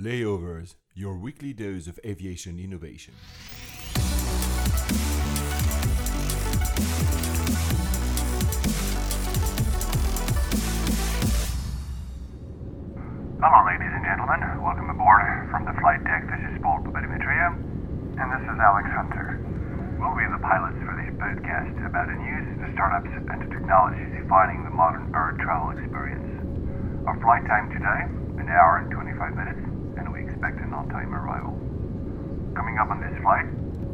Layovers, your weekly dose of aviation innovation. Hello, ladies and gentlemen. Welcome aboard from the flight deck. This is Paul Papadimitriou, and this is Alex Hunter. We'll be the pilots for this podcast about the news, the startups, and the technologies defining the modern air travel experience. Our flight time today, an hour and 25 minutes, and we expect an on-time arrival. Coming up on this flight,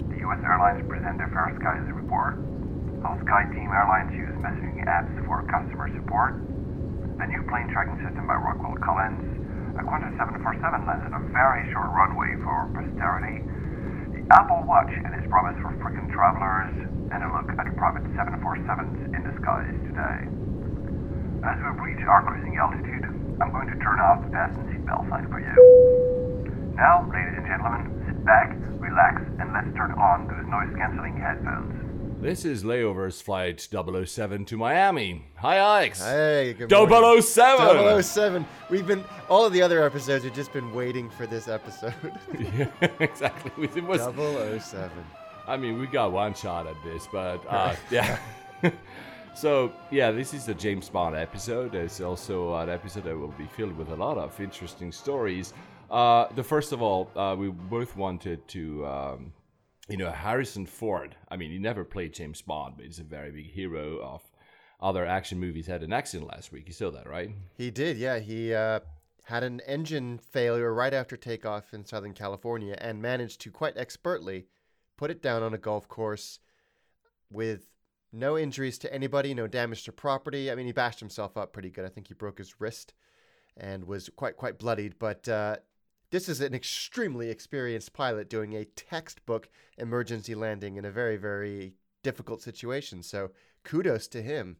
the U.S. airlines present their Fair Skies report, how SkyTeam Airlines use messaging apps for customer support, a new plane tracking system by Rockwell Collins, a Qantas 747 lands on a very short runway for posterity, the Apple Watch and its promise for frequent travelers, and a look at private 747s in the skies today. As we reach our cruising altitude, I'm going to turn off the fasten seatbelt sign for you. Now, ladies and gentlemen, sit back, relax, and let's turn on those noise cancelling headphones. This is Layovers Flight 007 to Miami. Hi, Alex. Hey, good morning. 007. 007. We've been all of the other episodes have just been waiting for this episode. yeah, exactly. It was, 007. I mean, we got one shot at this, but uh, yeah. so, yeah, this is the James Bond episode. It's also an episode that will be filled with a lot of interesting stories. Uh, the first of all, uh, we both wanted to, um, you know, Harrison Ford. I mean, he never played James Bond, but he's a very big hero of other action movies. Had an accident last week. You saw that, right? He did, yeah. He uh, had an engine failure right after takeoff in Southern California and managed to quite expertly put it down on a golf course with no injuries to anybody, no damage to property. I mean, he bashed himself up pretty good. I think he broke his wrist and was quite quite bloodied. But uh, this is an extremely experienced pilot doing a textbook emergency landing in a very very difficult situation. So kudos to him.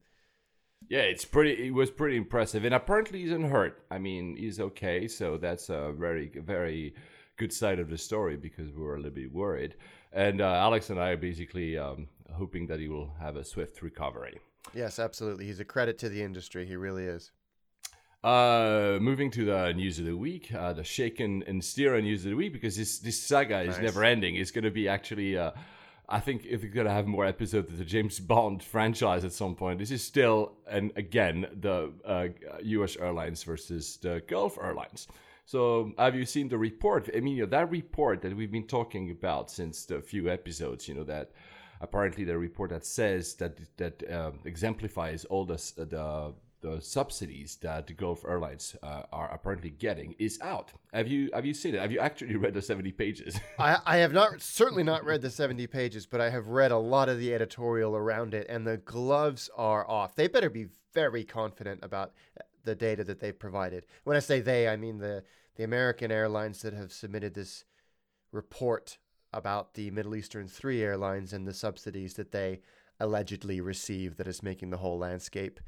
Yeah, it's pretty. It was pretty impressive, and apparently he's unhurt. I mean, he's okay, so that's a very, very good side of the story because we were a little bit worried. And uh, Alex and I are basically um, hoping that he will have a swift recovery. Yes, absolutely. He's a credit to the industry. He really is. Uh, moving to the news of the week, uh, the shaken and steer news of the week, because this this saga is never ending. It's going to be actually. Uh, I think if we're gonna have more episodes of the James Bond franchise at some point, this is still and again the uh, U.S. Airlines versus the Gulf Airlines. So have you seen the report? I mean, you know, that report that we've been talking about since the few episodes. You know that apparently the report that says that that um, exemplifies all the the the subsidies that the Gulf Airlines uh, are apparently getting is out. Have you have you seen it? Have you actually read the seventy pages? I, I have not certainly not read the 70 pages, but I have read a lot of the editorial around it, and the gloves are off. They better be very confident about the data that they've provided. When I say they, I mean the, the American airlines that have submitted this report about the Middle Eastern three airlines and the subsidies that they allegedly receive that is making the whole landscape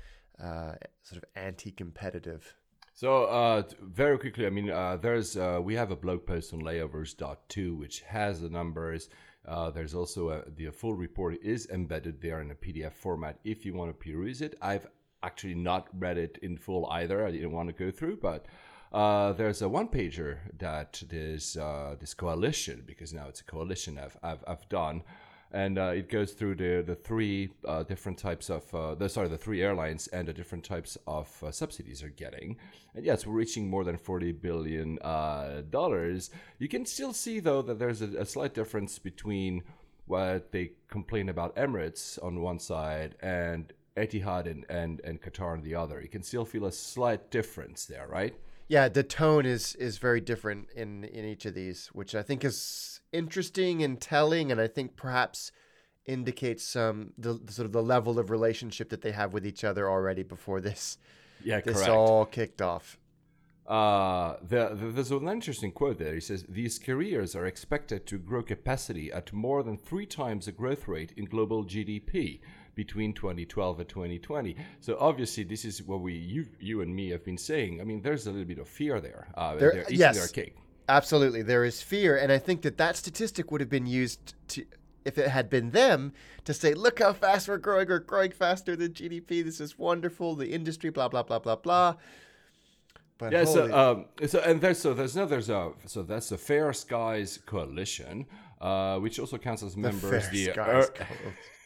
uh, sort of anti-competitive. So uh, very quickly, I mean, uh, there's uh, we have a blog post on layovers.to which has the numbers. Uh, there's also a, the full report is embedded there in a PDF format if you want to peruse it. I've actually not read it in full either. I didn't want to go through, but uh, there's a one pager that this uh, this coalition because now it's a coalition I've I've, I've done and uh, it goes through the the three uh, different types of uh, the sorry the three airlines and the different types of uh, subsidies they're getting. And yes, we're reaching more than forty billion dollars. You can still see though that there's a, a slight difference between what they complain about Emirates on one side and Etihad and, and, and Qatar on the other. You can still feel a slight difference there, right? Yeah, the tone is is very different in in each of these, which I think is interesting and telling, and I think perhaps indicates some the, the sort of the level of relationship that they have with each other already before this Yeah, this correct. all kicked off. Uh, the, the, there's an interesting quote there. He says, These careers are expected to grow capacity at more than three times the growth rate in global GDP between 2012 and 2020. So obviously, this is what we, you, you and me, have been saying. I mean, there's a little bit of fear there. Uh, There- yes. Absolutely, there is fear, and I think that that statistic would have been used to. If it had been them to say, look how fast we're growing, we're growing faster than GDP, this is wonderful, the industry, blah, blah, blah, blah, blah. But Yeah, so um, so and there's so there's no there's a so that's the Fair Skies Coalition, uh, which also counts as members Fair the Skies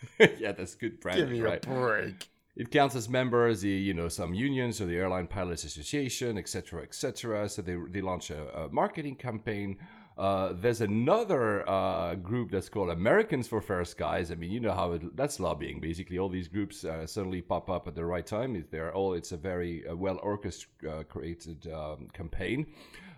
yeah, that's good branding, Give me right? a break. It counts as members the you know some unions or the Airline Pilots Association, etc., etc. So they they launch a, a marketing campaign. Uh, there's another uh, group that's called Americans for Fair Skies. I mean, you know how it, that's lobbying. Basically, all these groups uh, suddenly pop up at the right time. They're all it's a very uh, well orchestrated um, campaign.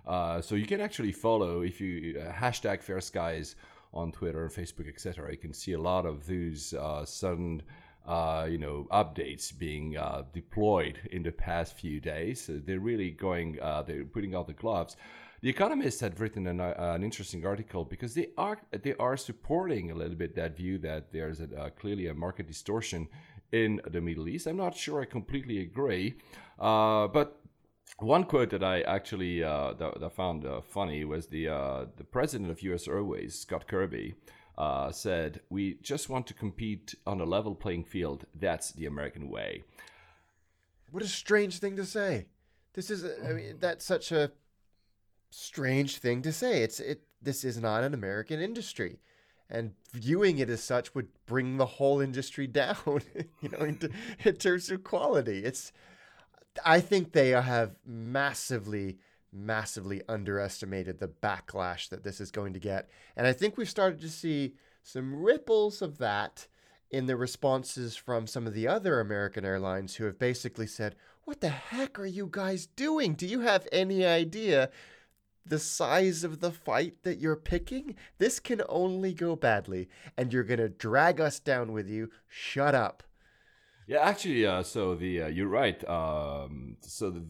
Uh, so you can actually follow if you uh, hashtag Fair Skies on Twitter and Facebook, etc. You can see a lot of these uh, sudden uh, you know, updates being uh, deployed in the past few days. So they're really going, uh, they're putting out the gloves. The Economist had written an, uh, an interesting article because they are they are supporting a little bit that view that there's a, uh, clearly a market distortion in the Middle East. I'm not sure I completely agree, but one quote that I actually uh, that, that found uh, funny was the uh, the president of U.S. Airways, Scott Kirby, uh, said, "We just want to compete on a level playing field. That's the American way." What a strange thing to say. This is, I mean, that's such a strange thing to say. It's it. This is not an American industry, and viewing it as such would bring the whole industry down. You know, in, in terms of quality. It's. I think they have massively, massively underestimated the backlash that this is going to get, and I think we've started to see some ripples of that in the responses from some of the other American airlines who have basically said, What the heck are you guys doing? Do you have any idea the size of the fight that you're picking? This can only go badly, and you're going to drag us down with you. Shut up. Yeah, actually, uh, so the uh, you're right. Um, so the,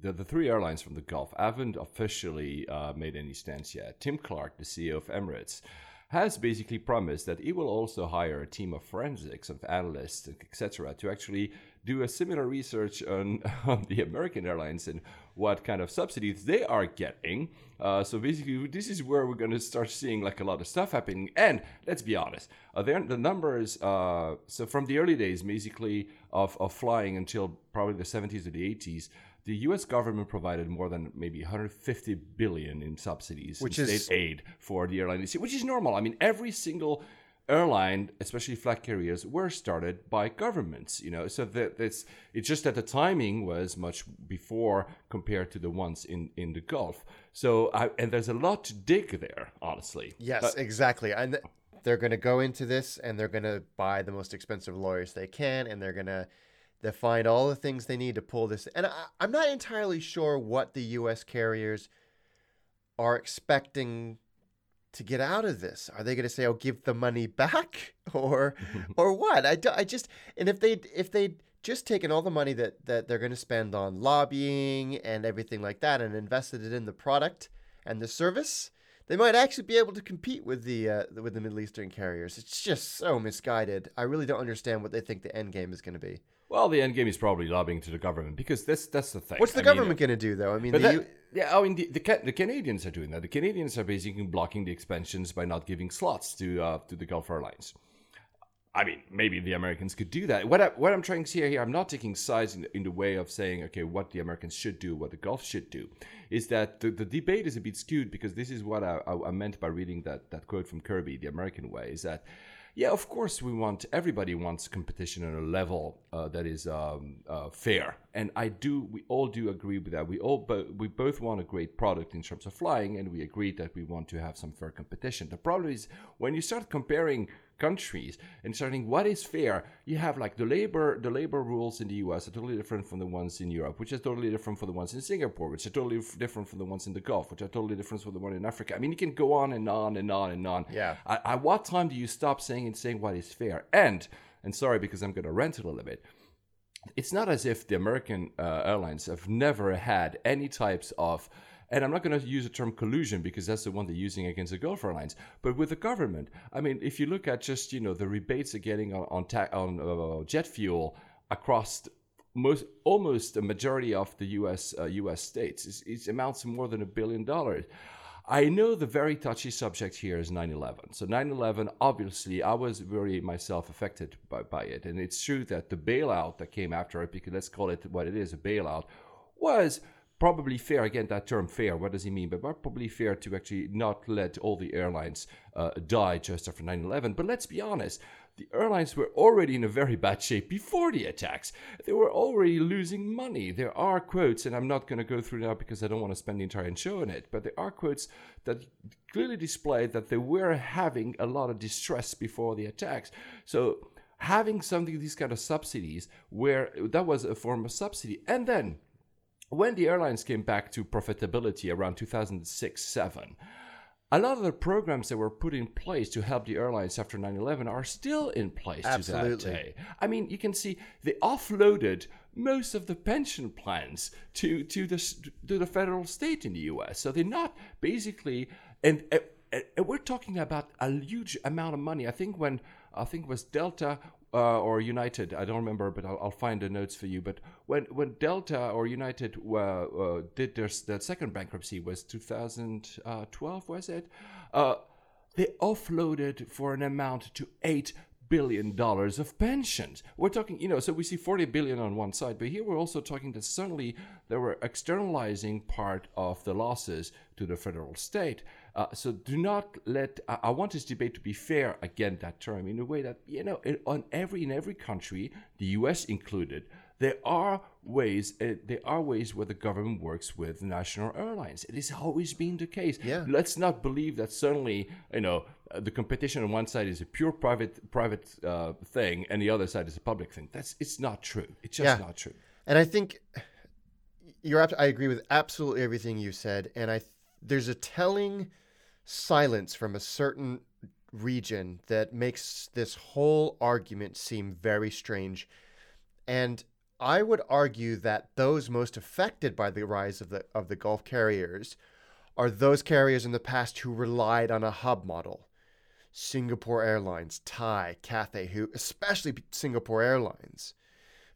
the the three airlines from the Gulf haven't officially uh, made any stance yet. Tim Clark, the CEO of Emirates, has basically promised that he will also hire a team of forensics, of analysts, etc., to actually do a similar research on, on the American airlines and what kind of subsidies they are getting. Uh, so basically, this is where we're going to start seeing like a lot of stuff happening. And let's be honest, uh, the numbers. Uh, so from the early days, basically of, of flying until probably the 70s or the 80s. The U.S. government provided more than maybe 150 billion in subsidies, Which is- state aid for the airline industry, which is normal. I mean, every single airline, especially flag carriers, were started by governments. You know, so that it's it's just that the timing was much before compared to the ones in in the Gulf. So I, and there's a lot to dig there, honestly. Yes, exactly. And th- they're going to go into this and they're going to buy the most expensive lawyers they can and they're going to they find all the things they need to pull this. And I, I'm not entirely sure what the U.S. carriers are expecting to get out of this. Are they going to say, "Oh, give the money back," or or what? I, do- I just and if they if they just taken all the money that that they're going to spend on lobbying and everything like that and invested it in the product and the service, they might actually be able to compete with the uh, with the Middle Eastern carriers. It's just so misguided. I really don't understand what they think the end game is going to be. Well, the end game is probably lobbying to the government because that's that's the thing. What's the I government going to do though? I mean, the that, U- yeah, I mean, the, the, the Canadians are doing that. The Canadians are basically blocking the expansions by not giving slots to uh, to the Gulf Airlines. I mean, maybe the Americans could do that. What, I, what I'm trying to say here, I'm not taking sides in, in the way of saying, okay, what the Americans should do, what the Gulf should do, is that the, the debate is a bit skewed because this is what I, I, I meant by reading that, that quote from Kirby, the American way, is that yeah, of course, we want everybody wants competition on a level uh, that is um, uh, fair, and I do. We all do agree with that. We all, but we both want a great product in terms of flying, and we agree that we want to have some fair competition. The problem is when you start comparing countries and starting what is fair you have like the labor the labor rules in the us are totally different from the ones in europe which are totally different from the ones in singapore which are totally f- different from the ones in the gulf which are totally different from the one in africa. I mean you can go on and on and on and on. Yeah. at, at what time do you stop saying and saying what is fair? And and sorry because i'm going to rant a little bit it's not as if the American uh, airlines have never had any types of, and I'm not going to use the term collusion because that's the one they're using against the Gulf Airlines, but with the government. I mean, if you look at just you know the rebates they're getting on on, ta- on uh, jet fuel across most almost a majority of the U.S. Uh, U.S. states, it's, it amounts to more than a billion dollars. I know the very touchy subject here is 9 11. So, 9 11, obviously, I was very myself affected by, by it. And it's true that the bailout that came after it, because let's call it what it is a bailout, was probably fair again that term fair what does he mean? But probably fair to actually not let all the airlines uh, die just after 9-11 but let's be honest the airlines were already in a very bad shape before the attacks. They were already losing money. There are quotes and i'm not going to go through now because i don't want to spend the entire show on it but there are quotes that clearly display that they were having a lot of distress before the attacks. So having something these kind of subsidies where that was a form of subsidy. And then when the airlines came back to profitability around 2006 7, a lot of the programs that were put in place to help the airlines after 9-11 are still in place Absolutely. to that day. I mean, you can see they offloaded most of the pension plans to, to, the, to the federal state in the US. So they're not basically, and, and we're talking about a huge amount of money. I think when, I think it was Delta uh, or United. I don't remember, but I'll, I'll, find the notes for you. But when when Delta or United uh, uh, did their, their second bankruptcy was 2012, was it? Uh, they offloaded for an amount to eight billion dollars of pensions. We're talking, you know, so we see 40 billion on one side, but here we're also talking that certainly they were externalizing part of the losses to the federal state. Uh, so do not let. I, I, want this debate to be fair. Again, that term in a way that you know, in, on every in every country, the U.S. included, there are ways. Uh, there are ways where the government works with national airlines. It has always been the case. Yeah. Let's not believe that suddenly, you know, uh, the competition on one side is a pure private private uh, thing, and the other side is a public thing. That's it's not true. It's just yeah. not true. And I think you're. I agree with absolutely everything you said, and I. There's a telling silence from a certain region that makes this whole argument seem very strange. And I would argue that those most affected by the rise of the of the Gulf carriers are those carriers in the past who relied on a hub model. Singapore Airlines, Thai, Cathay, who especially Singapore Airlines,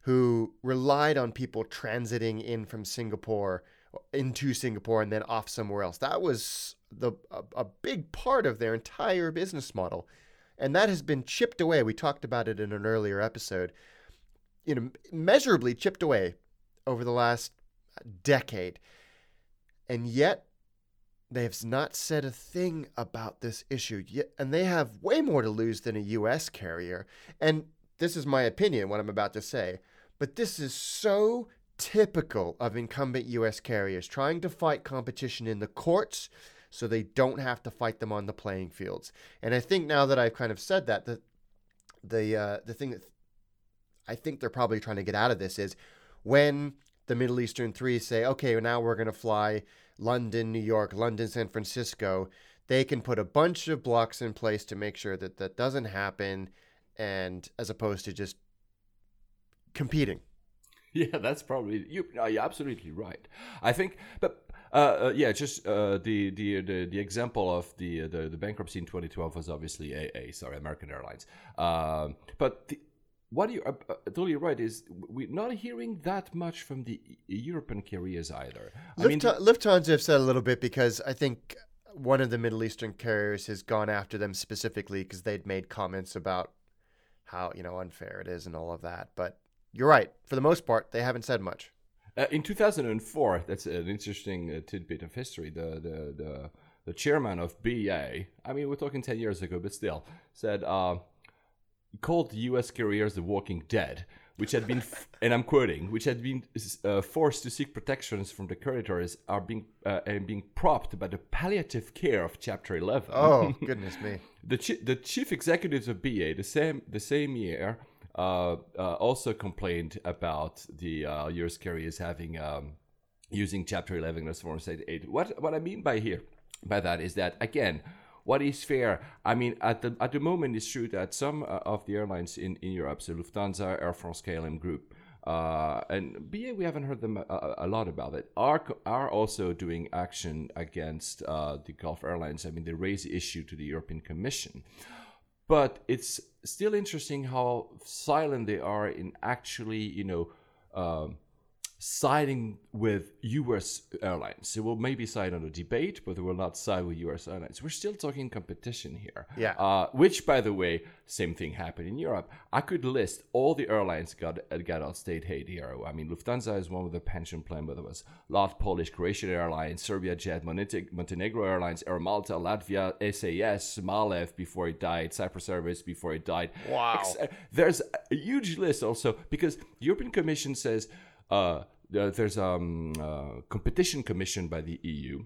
who relied on people transiting in from Singapore into Singapore and then off somewhere else. That was the a, a, big part of their entire business model, and that has been chipped away. We talked about it in an earlier episode. You know, measurably chipped away over the last decade, and yet they have not said a thing about this issue yet, and they have way more to lose than a U.S. carrier. And this is my opinion, what I'm about to say, but this is so typical of incumbent U.S. carriers trying to fight competition in the courts so they don't have to fight them on the playing fields. And I think now that I've kind of said that, the the uh, the thing that I think they're probably trying to get out of this is when the Middle Eastern three say, okay, now we're going to fly London, New York, London, San Francisco. They can put a bunch of blocks in place to make sure that that doesn't happen, and as opposed to just competing Yeah, that's probably you. No, you're absolutely right. I think, but uh, uh, yeah, just uh, the, the the the example of the the, the bankruptcy in 2012 was obviously AA, sorry, American Airlines. Um, but the, what you are uh, totally right is we're not hearing that much from the European carriers either. I mean, Lufthansa have said a little bit because I think one of the Middle Eastern carriers has gone after them specifically because they'd made comments about how you know unfair it is and all of that, but you're right. For the most part, they haven't said much. Uh, in 2004, that's an interesting uh, tidbit of history. The, the the the chairman of BA, I mean, we're talking 10 years ago, but still, said uh, called the U.S. carriers the Walking Dead, which had been, f- and I'm quoting, which had been uh, forced to seek protections from the creditors, are being uh, and being propped by the palliative care of Chapter 11. Oh goodness me! the chi- the chief executives of BA the same the same year uh, uh, also complained about the uh, US carriers having um, using Chapter 11 as form state aid. What what I mean by here by that is that again. What is fair? I mean, at the at the moment, it's true that some uh, of the airlines in, in Europe, so Lufthansa, Air France, KLM Group, uh, and BA, we haven't heard them a, a, lot about it. Are are also doing action against the Gulf Airlines. I mean, they raised the issue to the European Commission. But it's still interesting how silent they are in actually, you know, um, siding with US airlines. They will maybe side on a debate, but they will not side with US airlines. We're still talking competition here. Yeah. Uh, which, by the way, same thing happened in Europe. I could list all the airlines got got out state aid here. I mean, Lufthansa is one with a pension plan, but there was LOT Polish, Croatian Airlines, Serbia Jet, Montenegro Airlines, Air Malta, Latvia, SAS, Malev before he died, Cyprus Airways before he died. Wow. There's a huge list also because European Commission says uh, there's a um, uh, competition commission by the EU.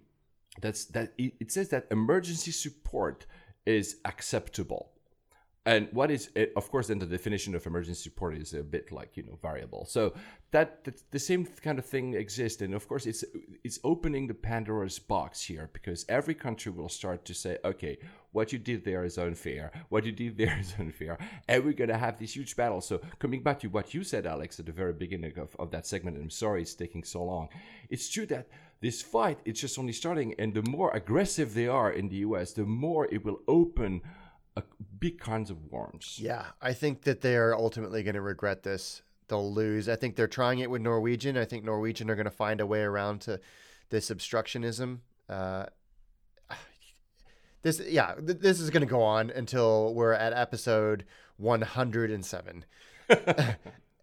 That's that it says that emergency support is acceptable. And what is it? Of course, then the definition of emergency support is a bit like you know variable. So that, that the same kind of thing exists, and of course, it's it's opening the Pandora's box here because every country will start to say, okay, what you did there is unfair, what you did there is unfair, and we're gonna have this huge battle. So coming back to what you said, Alex, at the very beginning of, of that segment, I'm sorry it's taking so long. It's true that this fight it's just only starting, and the more aggressive they are in the U.S., the more it will open a big kinds of worms. Yeah, I think that they are ultimately going to regret this. They'll lose. I think they're trying it with Norwegian. I think Norwegian are going to find a way around to this obstructionism. Uh, this, yeah, th- this is going to go on until we're at episode 107,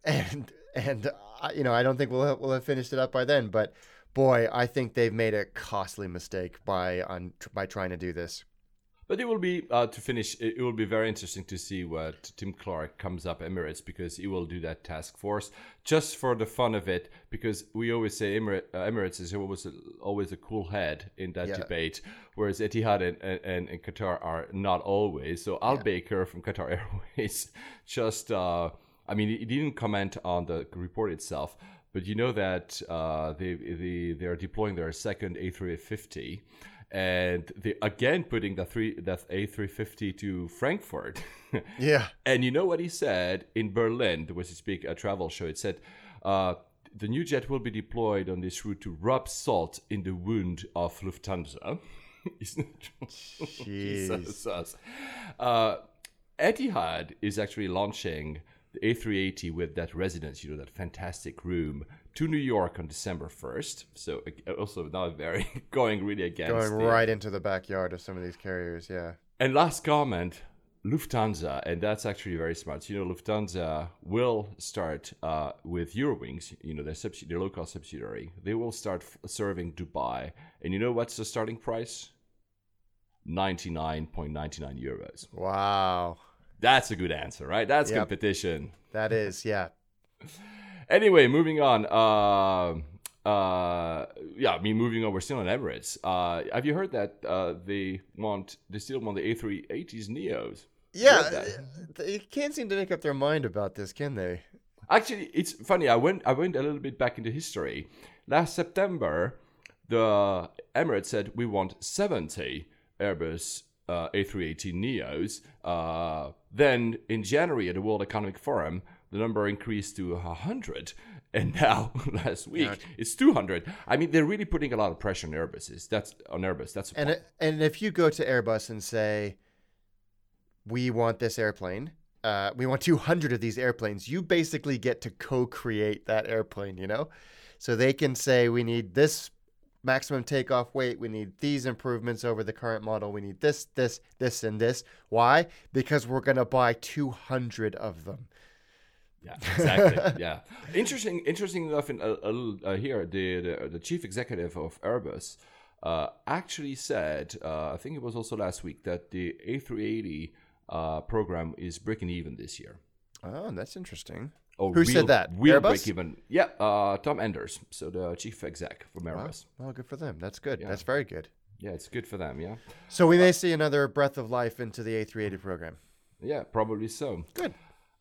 and and uh, you know I don't think we'll have, we'll have finished it up by then. But boy, I think they've made a costly mistake by on by trying to do this. But it will be uh, to finish. It will be very interesting to see what Tim Clark comes up Emirates because he will do that task force just for the fun of it. Because we always say Emirates, uh, Emirates is always a, always a cool head in that Yeah. debate, whereas Etihad and, and, and Qatar are not always. So Al Baker from Qatar Airways just. Uh, I mean, he didn't comment on the report itself, but you know that uh, they they they are deploying their second A350, and they again putting the three that A350 to Frankfurt. Yeah. and you know what he said in Berlin? There was this big uh, travel show. It said. Uh, the new jet will be deployed on this route to rub salt in the wound of Lufthansa. Isn't it? Jeez. Jesus. Uh, Etihad is actually launching the A380 with that residence, you know, that fantastic room to New York on December 1st. So also not very going really against Going the- right into the backyard of some of these carriers. Yeah. and last comment Lufthansa, and that's actually very smart. You know, Lufthansa will start uh, with Eurowings, you know, their, subsidi- their local subsidiary. They will start f- serving Dubai. And you know what's the starting price? 99.99 euros. Wow. That's a good answer, right? That's Yep. competition. That is, yeah. Anyway, moving on. Uh, uh, yeah, I mean, moving on. We're still on Emirates. Uh, have you heard that uh, they want they still want the A380s Neos? Yeah. They can't seem to make up their mind about this, can they? Actually, it's funny. I went I went a little bit back into history. Last September, the Emirates said we want 70 Airbus uh, A380 Neos. Uh, then in January at the World Economic Forum, the number increased to 100. And now, last week, it's 200. I mean, they're really putting a lot of pressure on Airbuses. That's on Airbus. That's And it, and if you go to Airbus and say, "We want this airplane," uh, we want 200 of these airplanes, you basically get to co-create that airplane. You know, so they can say, "We need this maximum takeoff weight. We need these improvements over the current model. We need this, this, this, and this." Why? Because we're gonna buy 200 of them. Yeah, exactly. yeah, interesting. Interesting enough, in a, a little uh, here, the, the the chief executive of Airbus uh, actually said, uh, I think it was also last week, that the A380 uh, program is breaking even this year. Oh, that's interesting. Oh, Who said that? Real Airbus? break even. Yeah, uh, Tom Enders, so the chief exec from Wow. Airbus. Well, good for them. That's good. Yeah. That's very good. Yeah, it's good for them. Yeah, So we may see another breath of life into the A380 program. yeah, probably so. Good.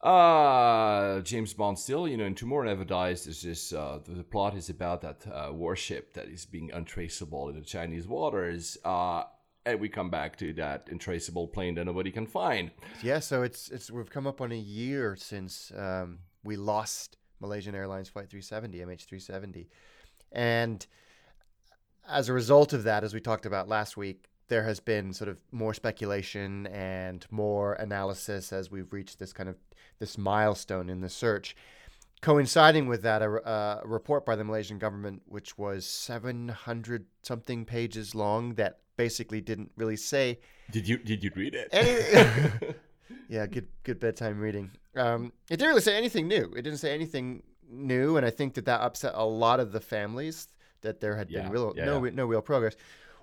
Uh, James Bond still, you know, in Tomorrow Never Dies, there's this, uh, the, the plot is about that uh, warship that is being untraceable in the Chinese waters. Uh, and we come back to that untraceable plane that nobody can find. Yeah, so it's it's we've come up on a year since um, we lost Malaysian Airlines Flight 370, MH370, and as a result of that, as we talked about last week, there has been sort of more speculation and more analysis as we've reached this kind of this milestone in the search. coinciding with that, a, a report by the Malaysian government, which was 700 something pages long, that basically didn't really say Did you did you read it? any. yeah, good good bedtime reading. Um, it didn't really say anything new. It didn't say anything new, and I think that that upset a lot of the families that there had Yeah, been real yeah, no yeah. no real progress.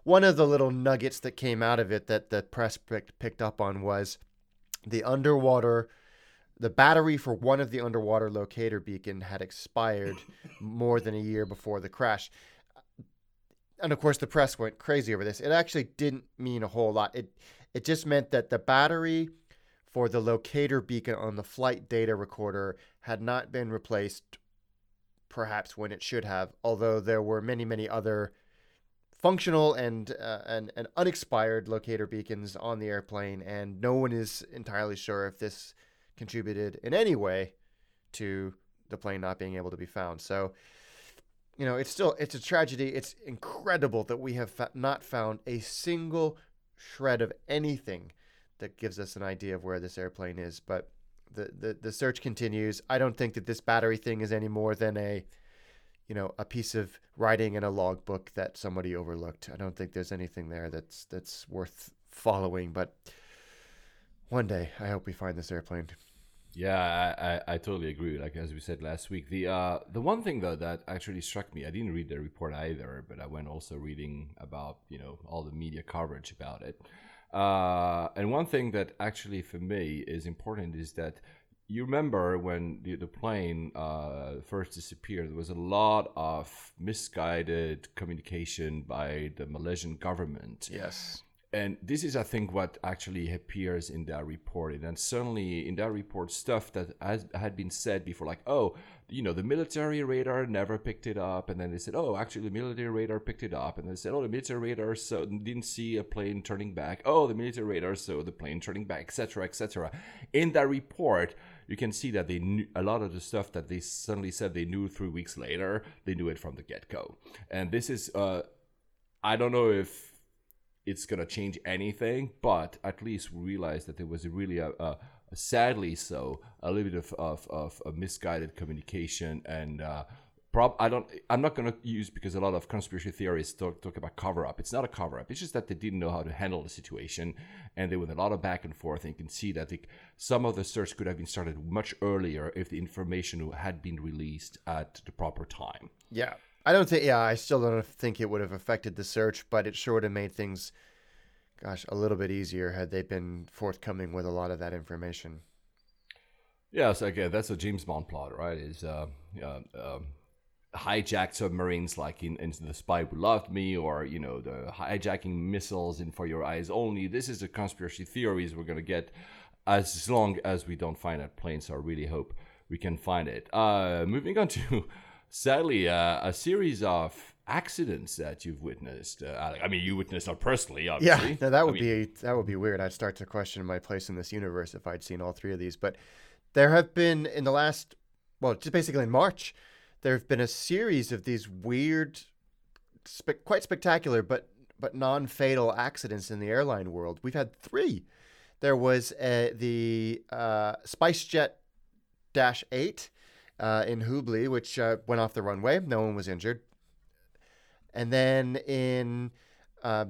One of the little nuggets that came out of it that the press picked, picked up on was the underwater the battery for one of the underwater locator beacon had expired more than a year before the crash. And of course the press went crazy over this. It actually didn't mean a whole lot. It it just meant that the battery for the locator beacon on the flight data recorder had not been replaced perhaps when it should have, although there were many many other functional and uh, and and unexpired locator beacons on the airplane and no one is entirely sure if this contributed in any way to the plane not being able to be found. So, you know, it's still it's a tragedy. It's incredible that we have fa- not found a single shred of anything that gives us an idea of where this airplane is. But the the, the search continues. I don't think that this battery thing is any more than a you know a piece of writing in a logbook that somebody overlooked. I don't think there's anything there that's that's worth following. But one day, I hope we find this airplane. Yeah, I, I, I totally agree. Like as we said last week, the uh, the one thing though that actually struck me, I didn't read the report either, but I went also reading about you know all the media coverage about it. Uh, and one thing that actually for me is important is that you remember when the, the plane uh, first disappeared, there was a lot of misguided communication by the Malaysian government Yes. And this is i think what actually appears in that report. And then certainly in that report stuff that has, had been said before like oh you know the military radar never picked it up. And then they said oh actually the military radar picked it up. And they said oh the military radar so didn't see a plane turning back. Oh the military radar saw the plane turning back etc etc in that report you can see that they knew a lot of the stuff that they suddenly said they knew three weeks later they knew it from the get-go. And this is uh i don't know if it's gonna change anything, but at least we that there was really a, a, a sadly so a little bit of of, of, of misguided communication and. Uh, Prob- I don't. I'm not going to use because a lot of conspiracy theorists talk, talk about cover up. It's not a cover up. It's just that they didn't know how to handle the situation, and there was a lot of back and forth. And you can see that the, some of the search could have been started much earlier if the information had been released at the proper time. Yeah. I don't think, yeah, I still don't think it would have affected the search, but it sure would have made things, gosh, a little bit easier had they been forthcoming with a lot of that information. Yeah, so again, that's a James Bond plot, right? Is uh, uh, um, hijacked submarines like in, in The Spy Who Loved Me, or you know, the hijacking missiles in For Your Eyes Only. This is the conspiracy theories we're gonna get as long as we don't find that plane. So I really hope we can find it. Uh, moving on to sadly uh, a series of accidents that you've witnessed. Uh, I mean, you witnessed not personally, obviously. Yeah, no, that I would mean, be that would be weird. I'd start to question my place in this universe if I'd seen all three of these. But there have been in the last, well, just basically in March, there have been a series of these weird, spe- quite spectacular, but but non-fatal accidents in the airline world. We've had three. There was uh, the uh, SpiceJet Dash Eight uh, in Hubli, which uh, went off the runway. No one was injured. And then in uh,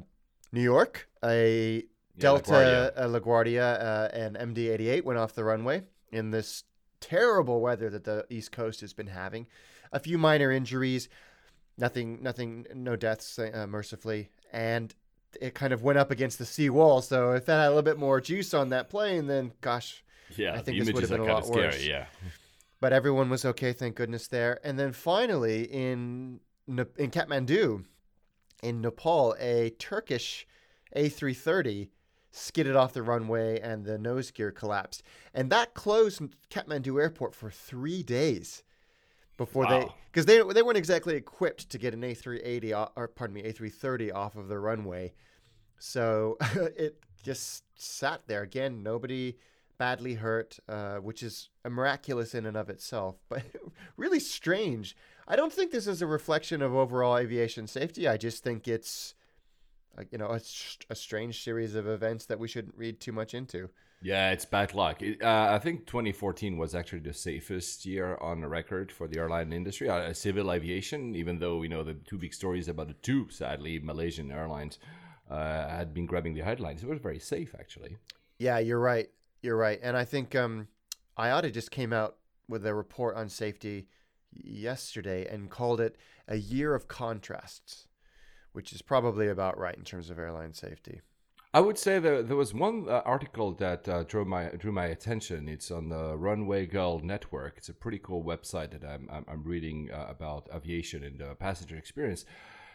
New York, a Yeah, Delta LaGuardia. LaGuardia uh, and MD-88 went off the runway in this terrible weather that the East Coast has been having. A few minor injuries, nothing, nothing, no deaths, uh, mercifully, and it kind of went up against the sea wall. So if that had a little bit more juice on that plane, then gosh, yeah, I think this would have been a lot scary. worse. Yeah. But everyone was okay, thank goodness there. And then finally in in Kathmandu, in Nepal, a Turkish A330 skidded off the runway and the nose gear collapsed, and that closed Kathmandu airport for three days before they because they they weren't exactly equipped to get an A380 o- or pardon me A330 off of the runway, so it just sat there again. Nobody badly hurt, uh, which is miraculous in and of itself, but really strange. I don't think this is a reflection of overall aviation safety. I just think it's uh, you know, a, a strange series of events that we shouldn't read too much into. Yeah, it's bad luck. It, uh, I think 2014 was actually the safest year on the record for the airline industry, uh, civil aviation. Even though you know the two big stories about the two, sadly, Malaysian airlines uh, had been grabbing the headlines. It was very safe, actually. Yeah, you're right. You're right, and I think um, IATA just came out with a report on safety yesterday and called it a year of contrasts, which is probably about right in terms of airline safety. I would say that there was one uh, article that uh, drew my drew my attention. It's on the Runway Girl Network. It's a pretty cool website that I'm I'm, I'm reading uh, about aviation and the passenger experience.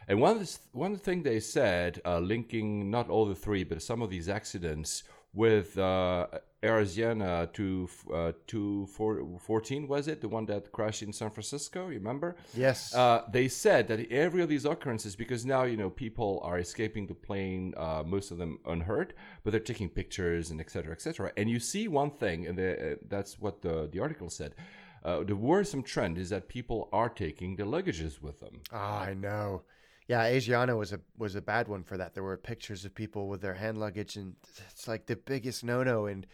And one th- one thing they said, uh, linking not all the three, but some of these accidents with uh, Air to uh, 214 was it the one that crashed in San Francisco? You remember? Yes. Uh, they said that every of these occurrences, because now you know people are escaping the plane, uh, most of them unhurt, but they're taking pictures and etc. etc. And you see one thing, and the, uh, that's what the the article said. Uh, the worrisome trend is that people are taking their luggages with them. Oh, I know. Yeah, Asiana was a was a bad one for that. There were pictures of people with their hand luggage, and it's like the biggest no no in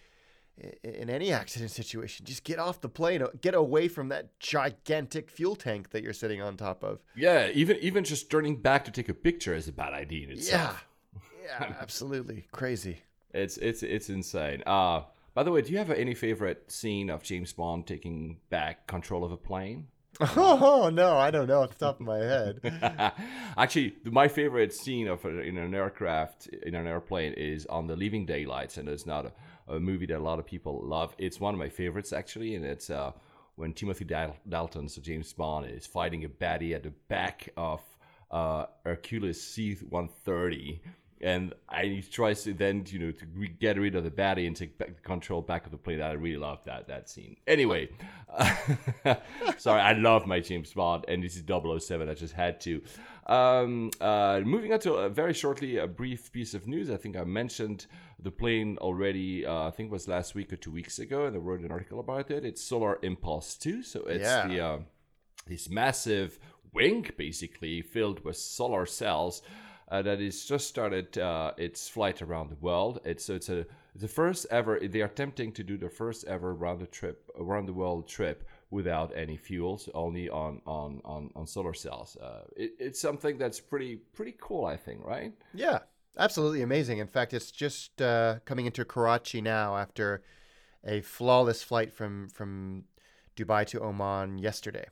in any accident situation. Just get off the plane, get away from that gigantic fuel tank that you're sitting on top of. Yeah, even even just turning back to take a picture is a bad idea in itself. Yeah, yeah, absolutely crazy. It's it's it's insane. Uh by the way, do you have any favorite scene of James Bond taking back control of a plane? Oh no, I don't know off the top of my head. Actually, my favorite scene of in an aircraft in an airplane is on the Living Daylights, and it's not a, a movie that a lot of people love. It's one of my favorites actually, and it's uh, when Timothy Dal- Dalton, so James Bond, is fighting a baddie at the back of uh, Hercules C-130 and I, he tries to then you know to get rid of the baddie and take back control back of the plane. I really love that that scene. Anyway, uh, sorry, I love my James Bond, and this is 007. I just had to. Um, uh, moving on to uh, very shortly a brief piece of news. I think I mentioned the plane already. Uh, I think it was last week or two weeks ago, and I wrote an article about it. It's Solar Impulse 2, so it's yeah. the uh, this massive wing basically filled with solar cells uh, that is just started uh, its flight around the world. It's so it's a the first ever. They are attempting to do the first ever round the trip around the world trip without any fuels, only on on on, on solar cells. Uh, it, it's something that's pretty pretty cool, I think, right? Yeah, absolutely amazing. In fact, it's just uh, coming into Karachi now after a flawless flight from from Dubai to Oman yesterday.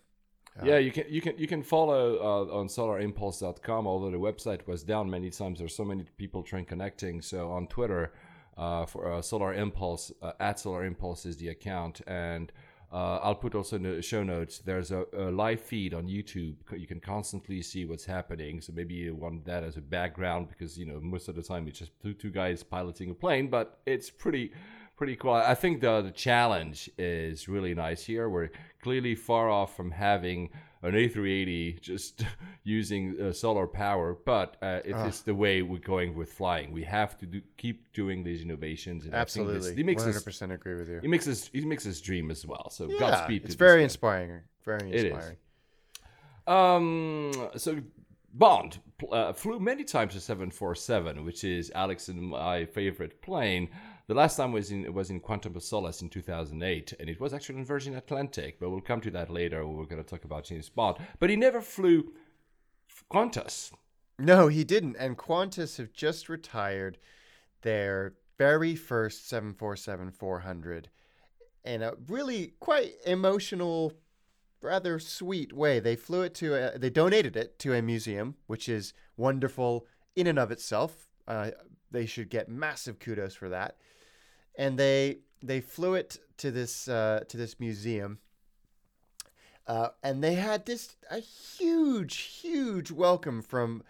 Uh, yeah, you can you can you can follow uh, on solarimpulse.com. Although the website was down many times, there's so many people trying connecting. So on Twitter, uh, for uh, Solar Impulse uh, at Solar Impulse is the account, and uh, I'll put also in the show notes. There's a, a, live feed on YouTube. You can constantly see what's happening. So maybe you want that as a background because you know most of the time it's just two two guys piloting a plane, but it's pretty pretty cool. I think the the challenge is really nice here. We're clearly far off from having an A380 just using uh, solar power, but uh, it is the way we're going with flying. We have to do, keep doing these innovations. And Absolutely, he makes 100% agree with you. He makes us he makes us dream as well. So yeah, Godspeed. It's very inspiring. Very inspiring. Um. So Bond uh, flew many times a 747, which is Alex and my favorite plane. The last time was in was in Quantum of Solace in 2008, and it was actually in Virgin Atlantic. But we'll come to that later. We're going to talk about James Bond. But he never flew Qantas. No, he didn't. And Qantas have just retired their very first 747-400 in a really quite emotional, rather sweet way. They flew it to, a, they donated it to a museum, which is wonderful in and of itself. Uh, they should get massive kudos for that and they they flew it to this uh, to this museum. Uh, and they had this a huge, huge welcome from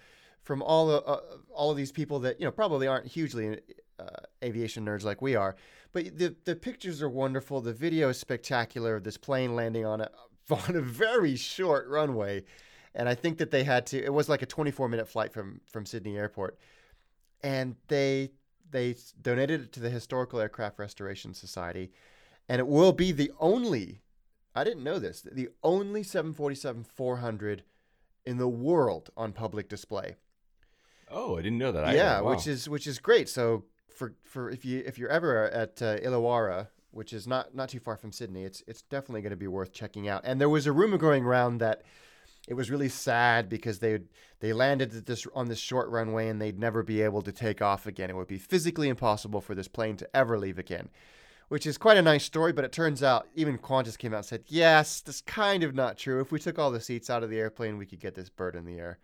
from all uh, all of these people that you know probably aren't hugely uh, aviation nerds like we are, but the the pictures are wonderful. The video is spectacular of this plane landing on a on a very short runway, and I think that they had to. It was like a 24 minute flight from from Sydney Airport, and they they donated it to the Historical Aircraft Restoration Society, and it will be the only. I didn't know this. The only 747 400 in the world on public display. Oh, I didn't know that. yeah, Wow. which is which is great. So for for if you if you're ever at uh, Illawarra, which is not not too far from Sydney, it's it's definitely going to be worth checking out. And there was a rumor going around that it was really sad because they they landed at this on this short runway and they'd never be able to take off again. It would be physically impossible for this plane to ever leave again. Which is quite a nice story, but it turns out even Qantas came out and said, "Yes, that's kind of not true. If we took all the seats out of the airplane, we could get this bird in the air.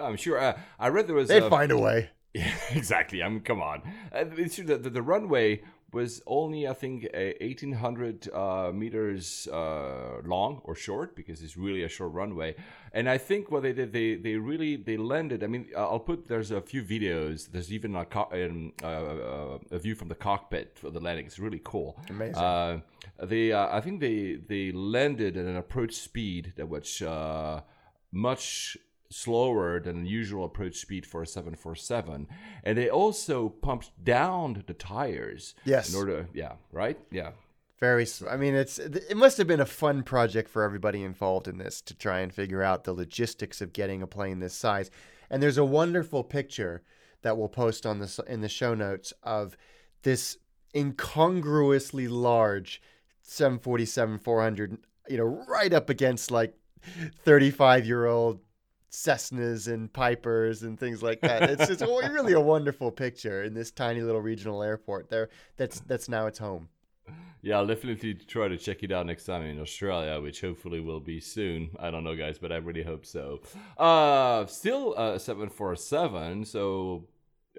I'm sure. Uh, I read there was. They'd a- find a way." Yeah, exactly. I mean, come on. Uh, it's true that the, the runway was only, I think, uh, 1,800 uh, meters uh, long or short because it's really a short runway. And I think what they did, they they really they landed. I mean, I'll put there's a few videos. There's even a co- um, uh, uh, a view from the cockpit for the landing. It's really cool. Amazing. Uh, they, uh, I think they they landed at an approach speed that was uh, much slower than the usual approach speed for a 747 and they also pumped down the tires Yes. in order yeah right yeah Very. i mean, it's it must have been a fun project for everybody involved in this to try and figure out the logistics of getting a plane this size. And there's a wonderful picture that we'll post on this in the show notes of this incongruously large 747 400. You know, right up against like 35 year old Cessnas and Pipers and things like that. It's just really a wonderful picture in this tiny little regional airport there. That's that's now its home. yeah i'll definitely try to check it out next time in australia which hopefully will be soon i don't know guys but i really hope so uh still uh 747 so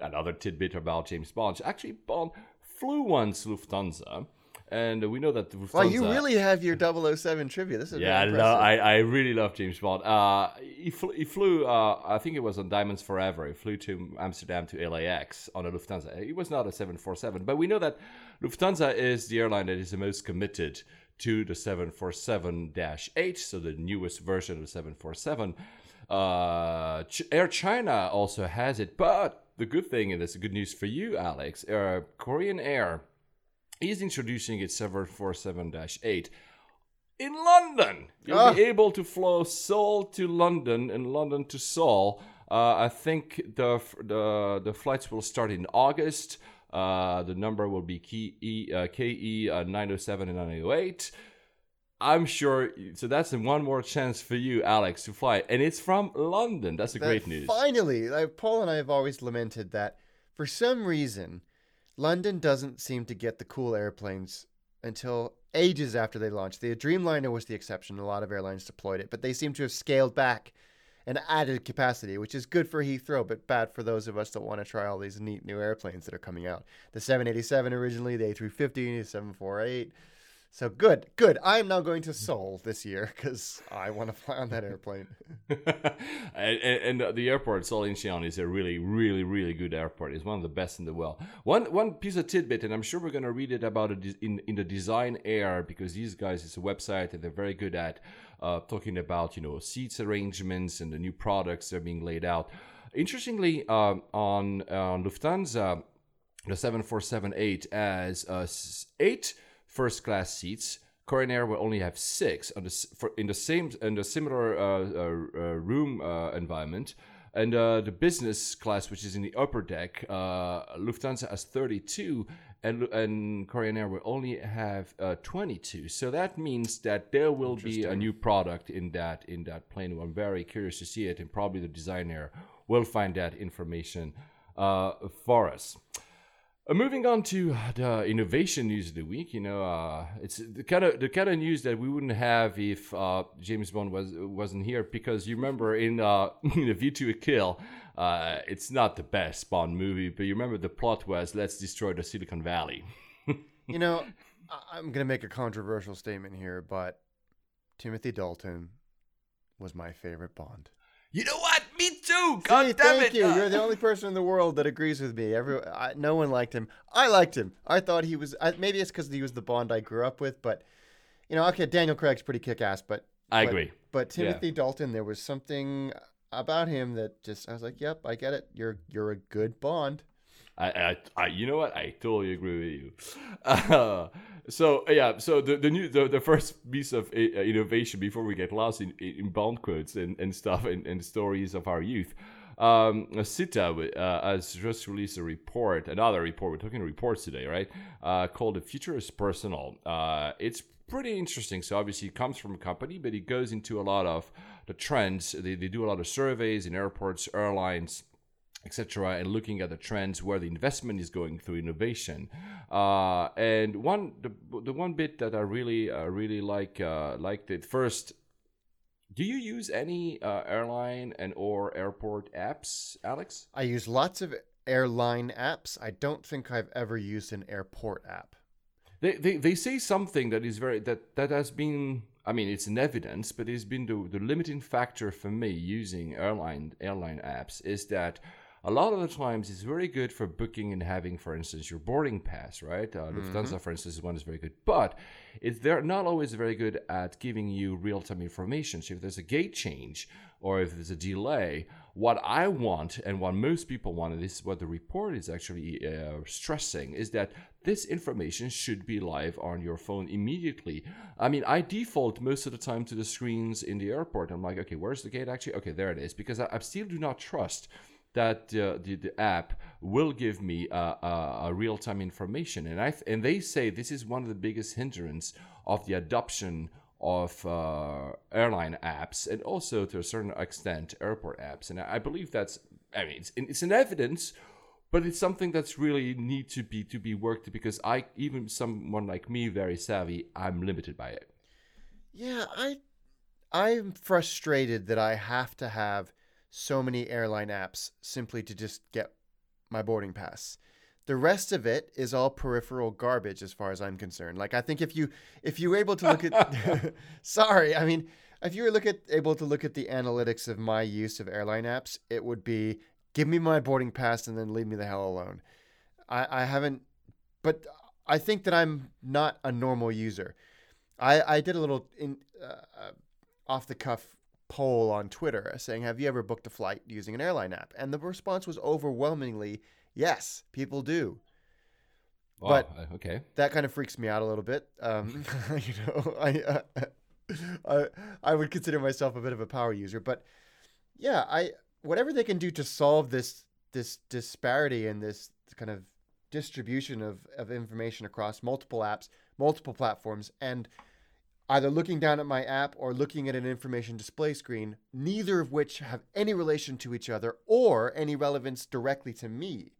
another tidbit about james bond actually bond flew once lufthansa and we know that Lufthansa, Well, you really have your 007 trivia. This is Yeah, I. I, I really love James Bond. Uh, he, flew, he flew uh, I think it was on Diamonds Forever. He flew to Amsterdam to LAX on a Lufthansa. It was not a 747, but we know that Lufthansa is the airline that is the most committed to the 747 8, so the newest version of the 747. Uh, Ch- Air China also has it, but the good thing, and this is good news for you, Alex, uh, Korean Air is introducing its 747-8 in London. You'll Ah. be able to fly Seoul to London and London to Seoul. Uh, I think the, the the flights will start in August. Uh, the number will be KE, uh, KE uh, 907 and 908. I'm sure. So that's one more chance for you, Alex, to fly. And it's from London. That's a That great news. Finally, like, Paul and I have always lamented that for some reason, London doesn't seem to get the cool airplanes until ages after they launch. The Dreamliner was the exception. A lot of airlines deployed it, but they seem to have scaled back and added capacity, which is good for Heathrow, but bad for those of us that want to try all these neat new airplanes that are coming out. The 787 originally, the A350, the 748. So good, good. I am now going to Seoul this year because I want to fly on that airplane. and, and, the airport, Seoul Incheon, is a really, really, really good airport. It's one of the best in the world. One one piece of tidbit, and I'm sure we're going to read it about it in, in the Design Air because these guys, it's a website and they're very good at uh, talking about, you know, seats arrangements and the new products that are being laid out. Interestingly, um, on, on Lufthansa, the 747-8 has uh, eight first class seats. Korean Air will only have six on the, for, in the same in the similar uh, uh, uh, room uh, environment. And uh, the business class, which is in the upper deck, uh, Lufthansa has 32, and and Korean Air will only have uh, 22. So that means that there will be a new product in that in that plane. I'm very curious to see it, and probably the designer will find that information uh, for us. Uh, moving on to the innovation news of the week, you know, uh, it's the kind of the kind of news that we wouldn't have if uh, James Bond was wasn't here. Because you remember in uh, in A View to a Kill, uh, it's not the best Bond movie, but you remember the plot was let's destroy the Silicon Valley. You know, I'm going to make a controversial statement here, but Timothy Dalton was my favorite Bond. You know what? Me too. See, God damn thank it! you. You're the only person in the world that agrees with me. Every I, no one liked him. I liked him. I thought he was. I, maybe it's because he was the Bond I grew up with, but you know, okay, Daniel Craig's pretty kick-ass, but I but- agree. But Yeah. Timothy Dalton, there was something about him that just I was like, "Yep, I get it. You're you're a good Bond." I, I, you know what? I totally agree with you. Uh, so yeah, so the the new the, the first piece of uh, innovation before we get lost in, in Bond quotes and, and stuff and, and stories of our youth. um, SITA uh, has just released a report, another report. We're talking reports today, right? Uh, called "The Future is Personal." Uh, it's pretty interesting. So obviously, it comes from a company, but it goes into a lot of the trends. They, they do a lot of surveys in airports, airlines etc., and looking at the trends where the investment is going through innovation. Uh, and one the, the one bit that I really uh, really like uh, liked it first. Do you use any uh, airline and or airport apps, Alex? I use lots of airline apps. I don't think I've ever used an airport app. They, they, they say something that is very that that has been I mean, it's an evidence, but it's been the, the limiting factor for me using airline airline apps is that a lot of the times it's very good for booking and having, for instance, your boarding pass, right? Uh, Lufthansa, mm-hmm. for instance, is one is very good, but it's they're not always very good at giving you real time information. So if there's a gate change or if there's a delay, what I want and what most people want, and this is what the report is actually uh, stressing, is that this information should be live on your phone immediately. I mean, I default most of the time to the screens in the airport. I'm like, okay, where's the gate actually? Okay, there it is, because I, I still do not trust that uh, the, the app will give me uh, uh, a real time information. And I and they say this is one of the biggest hindrance of the adoption of uh, airline apps and also to a certain extent airport apps. And I believe that's I mean it's, it's an evidence. But it's something that's really need to be to be worked because I even someone like me very savvy I'm limited by it. Yeah, I I'm frustrated that I have to have so many airline apps simply to just get my boarding pass. The rest of it is all peripheral garbage as far as I'm concerned. Like I think if you if you were able to look at sorry, I mean if you were look at able to look at the analytics of my use of airline apps, it would be give me my boarding pass and then leave me the hell alone. I, I haven't but I think that I'm not a normal user. I, I did a little in, uh, uh off the cuff poll on Twitter saying, Have you ever booked a flight using an airline app? And the response was overwhelmingly, Yes, people do. Wow, but okay, that kind of freaks me out a little bit. Um, you know, I, uh, I I would consider myself a bit of a power user, but yeah, I whatever they can do to solve this this disparity and this kind of distribution of, of information across multiple apps, multiple platforms, and either looking down at my app or looking at an information display screen, neither of which have any relation to each other or any relevance directly to me,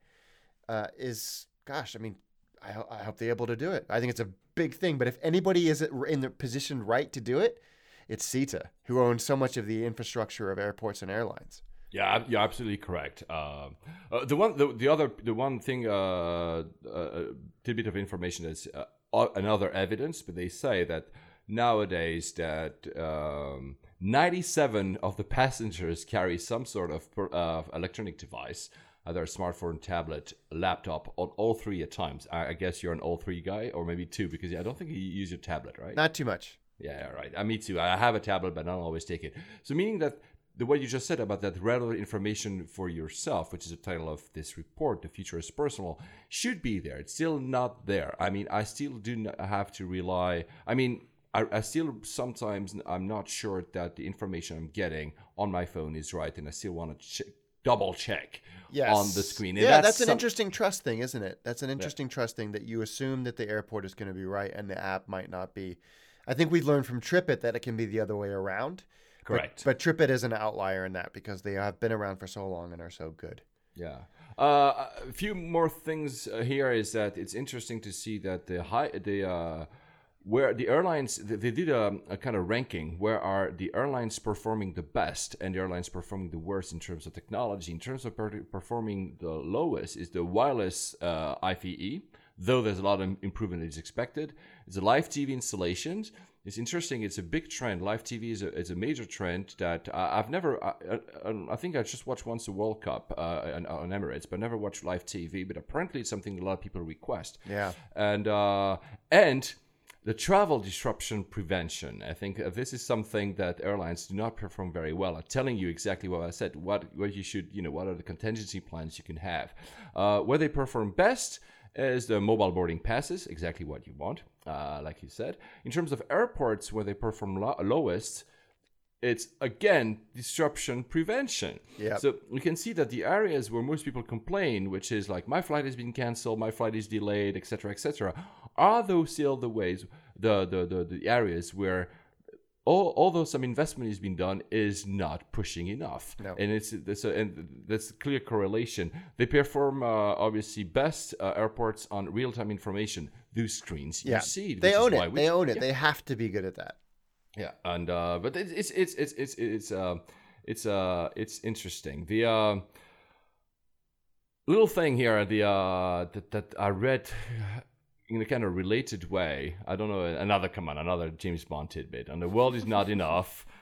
uh, is, gosh, I mean, I, I hope they're able to do it. I think it's a big thing. But if anybody is in the position right to do it, it's SITA, who owns so much of the infrastructure of airports and airlines. Yeah, you're absolutely correct. Uh, uh, the one, the, the other, the one thing, uh, uh, tidbit of information is uh, another evidence, but they say that nowadays that um, 97 of the passengers carry some sort of uh, electronic device, either a smartphone, tablet, laptop, on all three at times. I, I, guess you're an all three guy, or maybe two, because I don't think you use your tablet, right? Not too much. Yeah, right. Uh, me too. I have a tablet, but I don't always take it. So, meaning that the what you just said about that relevant information for yourself, which is the title of this report, "The Future is Personal," should be there. It's still not there. I mean, I still do have to rely. I mean, I, I still sometimes I'm not sure that the information I'm getting on my phone is right, and I still want to check, double check yes. on the screen. And yeah, that's, that's an some... interesting trust thing, isn't it? That's an interesting yeah. trust thing that you assume that the airport is going to be right and the app might not be. I think we've learned from TripIt that it can be the other way around. Correct. But, but TripIt is an outlier in that because they have been around for so long and are so good. Yeah. Uh, a few more things uh, here is that it's interesting to see that the high the uh, where the airlines they did a, a, kind of ranking. Where are the airlines performing the best and the airlines performing the worst in terms of technology? In terms of per- performing the lowest is the wireless uh, ife though there's a lot of improvement that is expected. It's the live tv installations. It's interesting. It's a big trend. Live tv is a, is a major trend that uh, i've never I, I, I, think i just watched once the world cup uh, on, on, emirates but never watched live tv but apparently it's something a lot of people request. Yeah. And uh, and the travel disruption prevention. I think uh, this is something that airlines do not perform very well at telling you exactly what I said, what, what you should, you know, what are the contingency plans you can have. Uh, where they perform best is the mobile boarding passes, exactly what you want, uh, like you said. In terms of airports, where they perform lo- lowest, it's again disruption prevention. Yep. So you can see that the areas where most people complain, which is like my flight has been canceled, my flight is delayed, etc., etc., are those still the ways, the the the, the areas where all, although some investment is being done, is not pushing enough. No. And it's there's a, and that's a clear correlation. They perform uh, obviously best uh, airports on real time information. Those screens Yeah. you see, They own it. we- They own it. Yeah. They have to be good at that. Yeah, and uh, but it's it's it's it's it's it's uh, it's uh it's interesting. The uh, little thing here, the uh that that I read in a kind of related way. I don't know another come on another James Bond tidbit. And the world is not enough.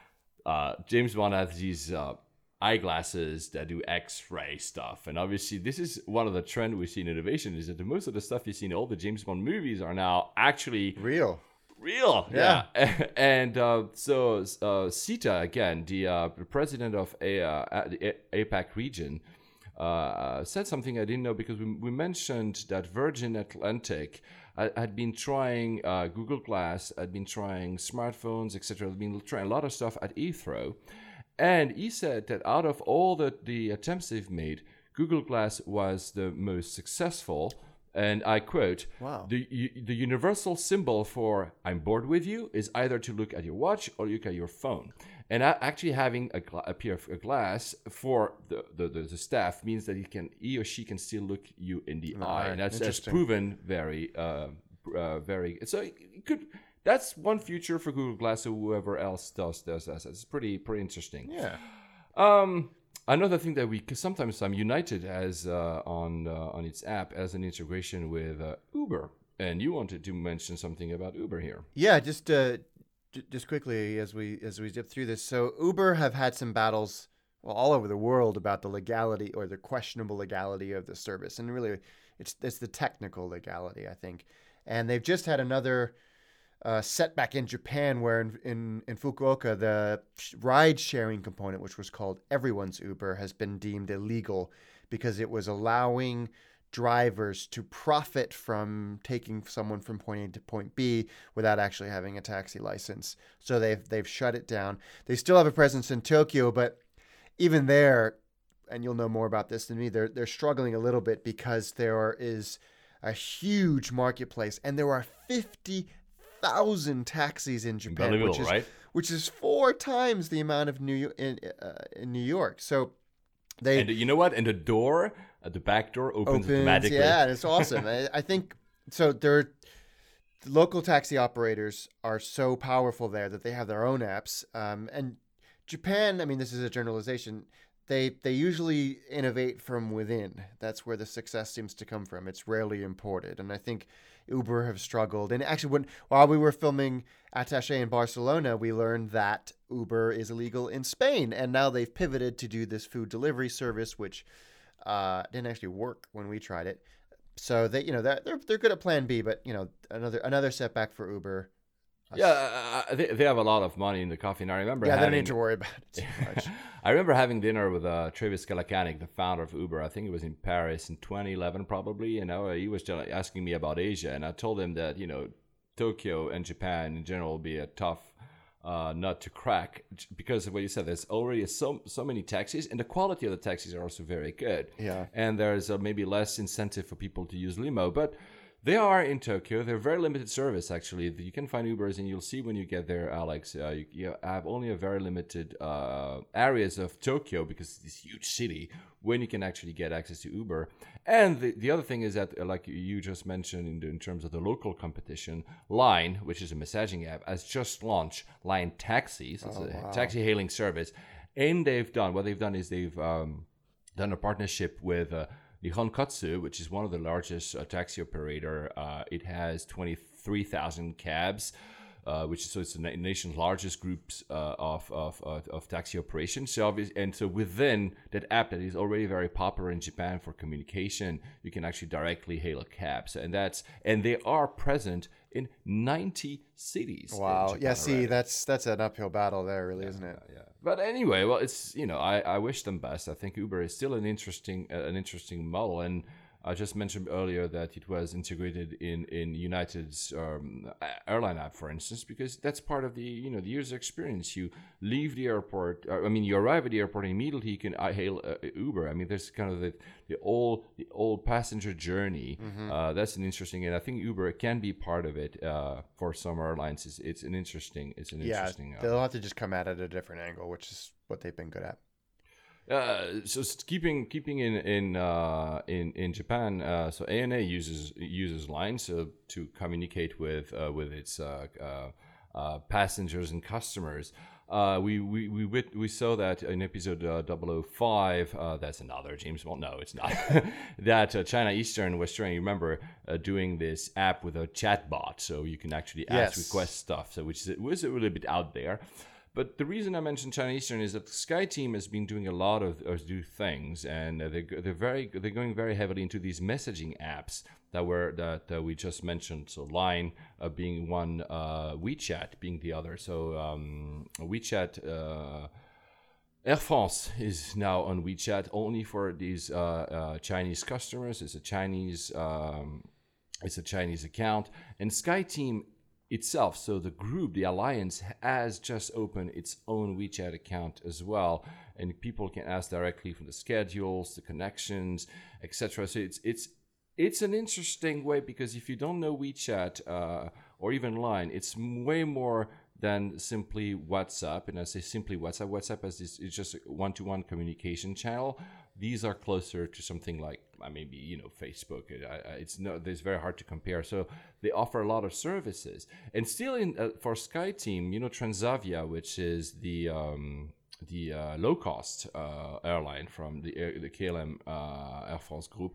Uh, James Bond has these uh, eyeglasses that do X-ray stuff, and obviously this is one of the trend we see in innovation is that the, most of the stuff you see in all the James Bond movies are now actually Real. real. Yeah. and uh, so uh, Sita again, the uh, president of a, uh, the A- APAC region, uh, said something I didn't know because we, we mentioned that Virgin Atlantic had had been trying uh, Google Glass, I'd been trying smartphones, etc. I'd been trying a lot of stuff at Heathrow, and he said that out of all the, the attempts they've made, Google Glass was the most successful. And I quote, Wow. the, the universal symbol for I'm bored with you is either to look at your watch or look at your phone. And actually having a, gla- a pair of a glass for the, the, the, the staff means that he can he or she can still look you in the eye. eye. And that's, that's proven very uh, uh, very so it could that's one future for Google Glass or whoever else does does that. It's pretty pretty interesting. Yeah. Um, another thing that we cause sometimes I'm United as uh, on uh, on its app as an integration with uh, Uber, and you wanted to mention something about Uber here. Yeah, just uh, j- just quickly as we as we zip through this. So Uber have had some battles well, all over the world about the legality or the questionable legality of the service, and really, it's it's the technical legality, I think. And they've just had another uh, setback in Japan, where in, in in Fukuoka, the ride sharing component, which was called Everyone's Uber, has been deemed illegal because it was allowing drivers to profit from taking someone from point A to point B without actually having a taxi license. So they've they've shut it down. They still have a presence in Tokyo, but even there, and you'll know more about this than me, they're they're struggling a little bit because there is a huge marketplace and there are fifty thousand taxis in Japan, which is right? which is four times the amount of New York in uh, in New York. So they And you know what? And the door, uh, the back door opens, opens. automatically. Yeah, it's awesome. I, I think so. They're the local taxi operators are so powerful there that they have their own apps. Um, and Japan, I mean, this is a generalization. They they usually innovate from within. That's where the success seems to come from. It's rarely imported, and I think Uber have struggled. And actually, when while we were filming Attaché in Barcelona, we learned that Uber is illegal in Spain, and now they've pivoted to do this food delivery service, which uh, didn't actually work when we tried it. So they, you know, they're, they're good at Plan B, but you know, another another setback for Uber. Yeah, uh, uh, they, they have a lot of money in the coffee, and I remember Yeah, they don't need to worry about it too much. I remember having dinner with uh, Travis Kalanick, the founder of Uber. I think it was in Paris in 2011, probably. And uh, he was just asking me about Asia, and I told him that you know Tokyo and Japan in general will be a tough uh, nut to crack because of what you said. There's already so so many taxis, and the quality of the taxis are also very good. Yeah. and there's uh, maybe less incentive for people to use limo, but. They are in Tokyo. They're very limited service, actually. You can find Ubers, and you'll see when you get there, Alex. Uh, you, you have only a very limited uh, areas of Tokyo because it's this huge city when you can actually get access to Uber. And the, the other thing is that, uh, like you just mentioned in, the, in terms of the local competition, Line, which is a messaging app, has just launched Line Taxis. It's a taxi hailing service. And they've done what they've done is they've um, done a partnership with uh, Nihon Kotsu, which is one of the largest uh, taxi operator. Uh, it has 23,000 cabs, uh, which is so it's the nation's largest groups uh, of, of, of, of taxi operations. So obvious, and so within that app that is already very popular in Japan for communication, you can actually directly hail a cab. So, and that's and they are present in 90 cities. Wow. Japan Yeah. See, that's that's an uphill battle there, really, isn't it? yeah. But anyway, well, it's you know, I, I wish them best. I think Uber is still an interesting uh, an interesting model, and I just mentioned earlier that it was integrated in in United's um, airline app, for instance, because that's part of the you know the user experience. You leave the airport, uh, I mean, you arrive at the airport and immediately you can uh, hail uh, Uber. I mean, there's kind of the, the old the old passenger journey. Mm-hmm. Uh, that's an interesting, and I think Uber can be part of it uh, for some airlines. It's, it's an interesting, it's an Yeah, interesting. uh, they'll have to just come at it at a different angle, which is what they've been good at. Uh, so keeping keeping in in uh, in in Japan, uh, so ANA uses uses Line so to communicate with uh, with its uh, uh, uh, passengers and customers. Uh, we we we wit- we saw that in episode uh, 005. Uh, that's another James Bond. No, it's not. that uh, China Eastern was trying. Remember uh, doing this app with a chat bot, so you can actually ask Yes. request stuff. So which is, was a little bit out there. But the reason I mentioned China Eastern is that the Sky Team has been doing a lot of, do things, and uh, they they're very they're going very heavily into these messaging apps that were that uh, we just mentioned. So Line uh, being one, uh, WeChat being the other. So um, WeChat. Uh, Air France is now on WeChat only for these uh, Chinese customers. It's a Chinese, um, it's a Chinese account, and SkyTeam itself, so the group, the alliance, has just opened its own WeChat account as well, and people can ask directly from the schedules, the connections, etc. So it's it's it's an interesting way because if you don't know WeChat uh, or even Line, it's way more than simply WhatsApp. And I say simply WhatsApp. WhatsApp is, is just a one-to-one communication channel. These are closer to something like uh, maybe you know Facebook. I- it's no, it's very hard to compare. So they offer a lot of services. And still, in uh, for SkyTeam, you know Transavia, which is the um, the uh, low cost uh, airline from the the KLM uh, Air France group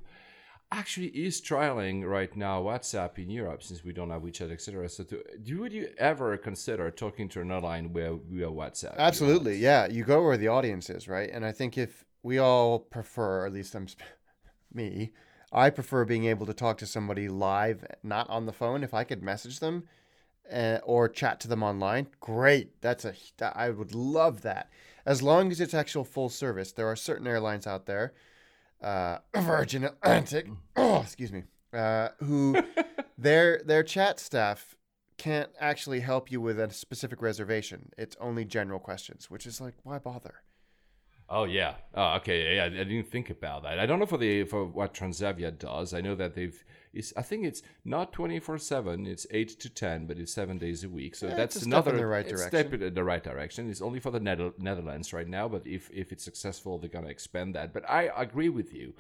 actually is trialing right now WhatsApp in Europe since we don't have WeChat, etc. So, to, would you ever consider talking to an airline where we are WhatsApp? Absolutely, yeah. You go where the audience is, right? And I think if we all prefer, at least I'm me, I prefer being able to talk to somebody live, not on the phone. If I could message them uh, or chat to them online, great. That's a I would love that. As long as it's actual full service. There are certain airlines out there, uh, Virgin Atlantic, oh, excuse me, uh, who their their chat staff can't actually help you with a specific reservation. It's only general questions, which is like, why bother? Oh yeah. Oh okay. Yeah, I didn't think about that. I don't know for the for what Transavia does. I know that they've. It's, I think it's not twenty four seven. It's eight to ten, but it's seven days a week. So Yeah, that's it's a step in another the right direction. step in the right direction. It's only for the Netherlands right now, but if if it's successful, they're gonna expand that. But I agree with you.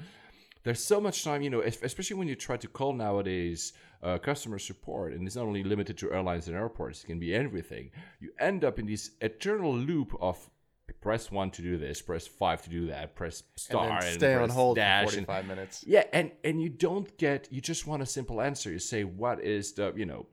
There's so much time, you know, especially when you try to call nowadays uh, customer support, and it's not only limited to airlines and airports, it can be everything. You end up in this eternal loop of press one to do this, press five to do that, press star, and stay on press hold dash, for and- 45 minutes. yeah, and and you don't get, you just want a simple answer. You say, what is the, you know,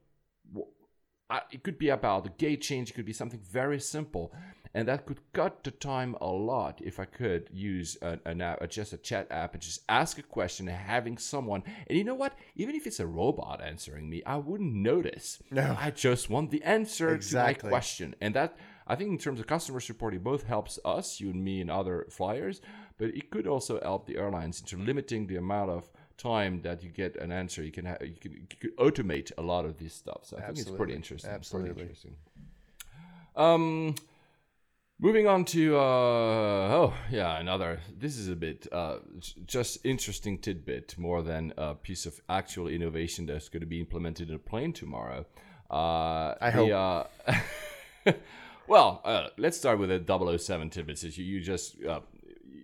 it could be about the gate change. It could be something very simple, and that could cut the time a lot if I could use an, an app, just a chat app, and just ask a question, and having someone. And you know what? Even if it's a robot answering me, I wouldn't notice. No. I just want the answer Exactly. to my question, and that. I think in terms of customer support, it both helps us, you and me, and other flyers, but it could also help the airlines into limiting the amount of time that you get an answer. You can ha- you can you could automate a lot of this stuff. So I think it's pretty Absolutely. interesting. Pretty Absolutely. interesting. Um, moving on to uh, oh yeah, another. This is a bit uh, just interesting tidbit more than a piece of actual innovation that's going to be implemented in a plane tomorrow. Uh, I the, Uh, well, uh, let's start with the 007 tidbits. Since you, you just uh,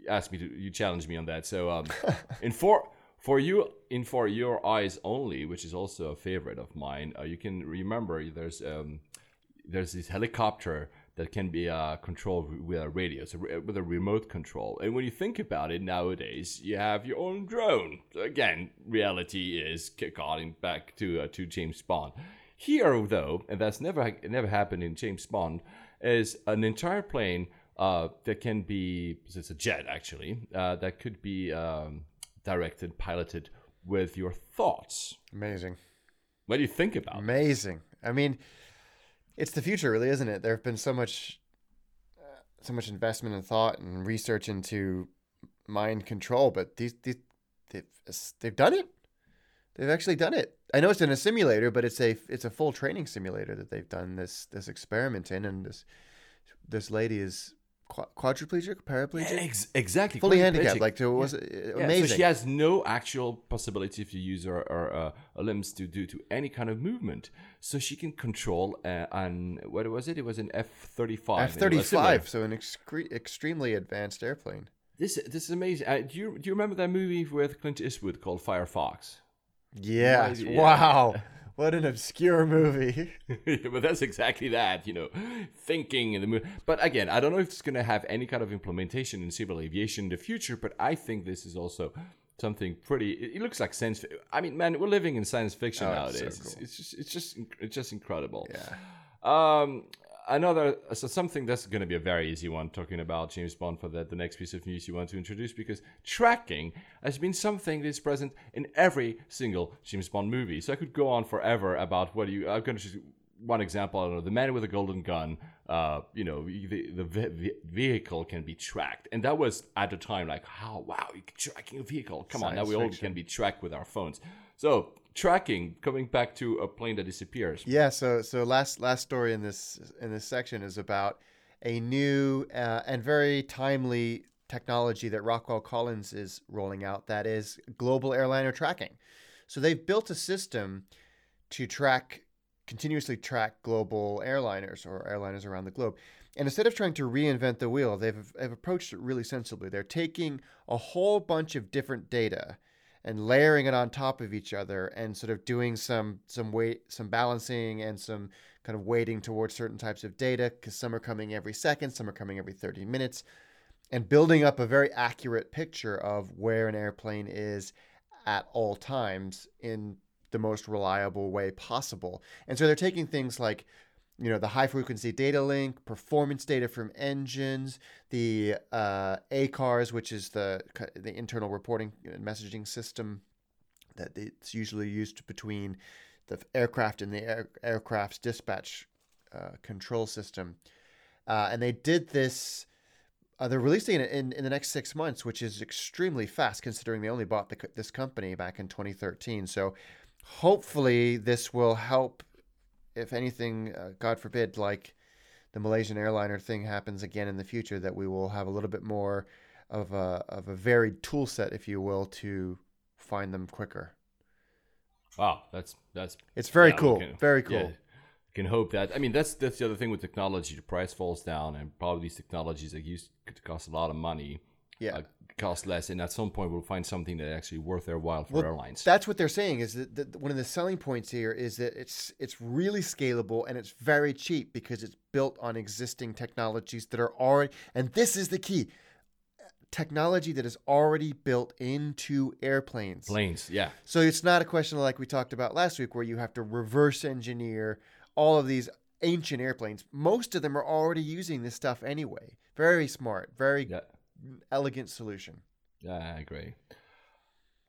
asked me to, you challenged me on that. So, um, in for for you, in for your eyes only, which is also a favorite of mine, uh, you can remember there's um, there's this helicopter that can be uh, controlled with a radio, so re- with a remote control. And when you think about it nowadays, you have your own drone. So again, reality is calling back to uh, to James Bond. Here, though, and that's never never happened in James Bond, is an entire plane uh, that can be it's a jet actually uh, that could be um, directed, piloted with your thoughts. Amazing. What do you think about? it? Amazing. I mean, it's the future, really, isn't it? There have been so much, uh, so much investment and thought and research into mind control, but these these they've they've done it. They've actually done it. I know it's in a simulator, but it's a it's a full training simulator that they've done this this experiment in, and this this lady is quadriplegic, paraplegic, Ex- exactly, fully handicapped. Like, so it was yeah. amazing. so she has no actual possibility to use her, her uh, limbs to do to any kind of movement. So she can control uh, and what was it? It was an F thirty five. F thirty five. So an excre- extremely advanced airplane. This this is amazing. Uh, do you do you remember that movie with Clint Eastwood called Firefox? Yes. Yeah. Wow. What an obscure movie. yeah, but that's exactly that, you know, thinking in the movie. But again, I don't know if it's going to have any kind of implementation in civil aviation in the future, but I think this is also something pretty. It, looks like science. I mean, man, we're living in science fiction oh, nowadays. So cool. it's, it's, just, it's just, it's just incredible. Yeah. Um, another so something that's going to be a very easy one talking about James Bond for the, the next piece of news you want to introduce because tracking has been something that's present in every single James Bond movie. So I could go on forever about what you. I'm going to just one example. I don't know the man with a golden gun. Uh, you know the, the, the vehicle can be tracked, and that was at the time like how wow you can tracking a vehicle. Come Science on, now we all can be tracked with our phones. So tracking coming back to a plane that disappears. Yeah so so last last story in this in this section is about a new uh, and very timely technology that rockwell collins is rolling out that is global airliner tracking. So they've built a system to track continuously track global airliners or airliners around the globe. And instead of trying to reinvent the wheel they've, they've approached it really sensibly. They're taking a whole bunch of different data and layering it on top of each other and sort of doing some some weight some balancing and some kind of weighting towards certain types of data because some are coming every second some are coming every 30 minutes and building up a very accurate picture of where an airplane is at all times in the most reliable way possible. And so they're taking things like you know the high frequency data link, performance data from engines, the uh, ACARS, which is the the internal reporting and messaging system that it's usually used between the aircraft and the air, aircraft's dispatch uh, control system. Uh, and they did this. Uh, they're releasing it in, in the next six months, which is extremely fast considering they only bought the, this company back in 2013. So hopefully this will help if anything, uh, God forbid, like the Malaysian airliner thing happens again in the future, that we will have a little bit more of a of a varied tool set, if you will, to find them quicker. Wow, that's that's it's very yeah, cool, can, very cool. Yeah, can hope that. I mean, that's that's the other thing with technology. The price falls down, and probably these technologies that used to cost a lot of money, yeah, uh, cost less, and at some point we'll find something that actually worth their while for well, airlines. That's what they're saying. Is that, that one of the selling points here is that it's it's really scalable and it's very cheap because it's built on existing technologies that are already. And this is the key technology that is already built into airplanes. Planes, yeah. So it's not a question like we talked about last week where you have to reverse engineer all of these ancient airplanes. Most of them are already using this stuff anyway. Very smart, very yeah elegant solution. Yeah, I agree.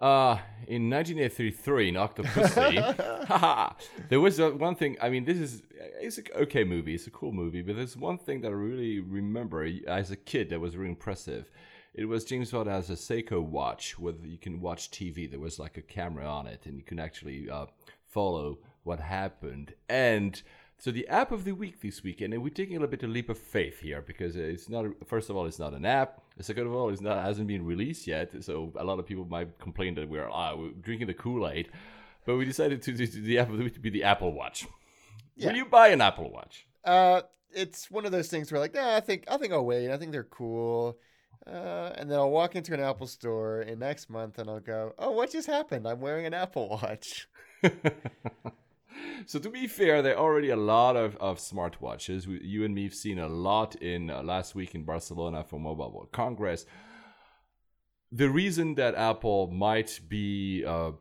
Uh, in 1983, in Octopussy, there was a, one thing. I mean, this is it's an okay movie. It's a cool movie, but there's one thing that I really remember as a kid that was really impressive. It was James Bond has a Seiko watch where you can watch TV. There was like a camera on it, and you can actually uh, follow what happened. And so the app of the week this weekend, and we're taking a little bit of leap of faith here because it's not. First of all, it's not an app. Second of all, it's not hasn't been released yet. So a lot of people might complain that we're ah, we're drinking the Kool Aid, but we decided to, to, to, the app of the week to be the Apple Watch. Yeah. Will you buy an Apple Watch? Uh, it's one of those things where like, nah, I think I think I'll wait. I think they're cool. Uh, and then I'll walk into an Apple store in next month and I'll go, oh, what just happened? I'm wearing an Apple Watch. so to be fair, there are already a lot of, of smartwatches. We, you and me have seen a lot in uh, last week in Barcelona for Mobile World Congress. The reason that Apple might be uh,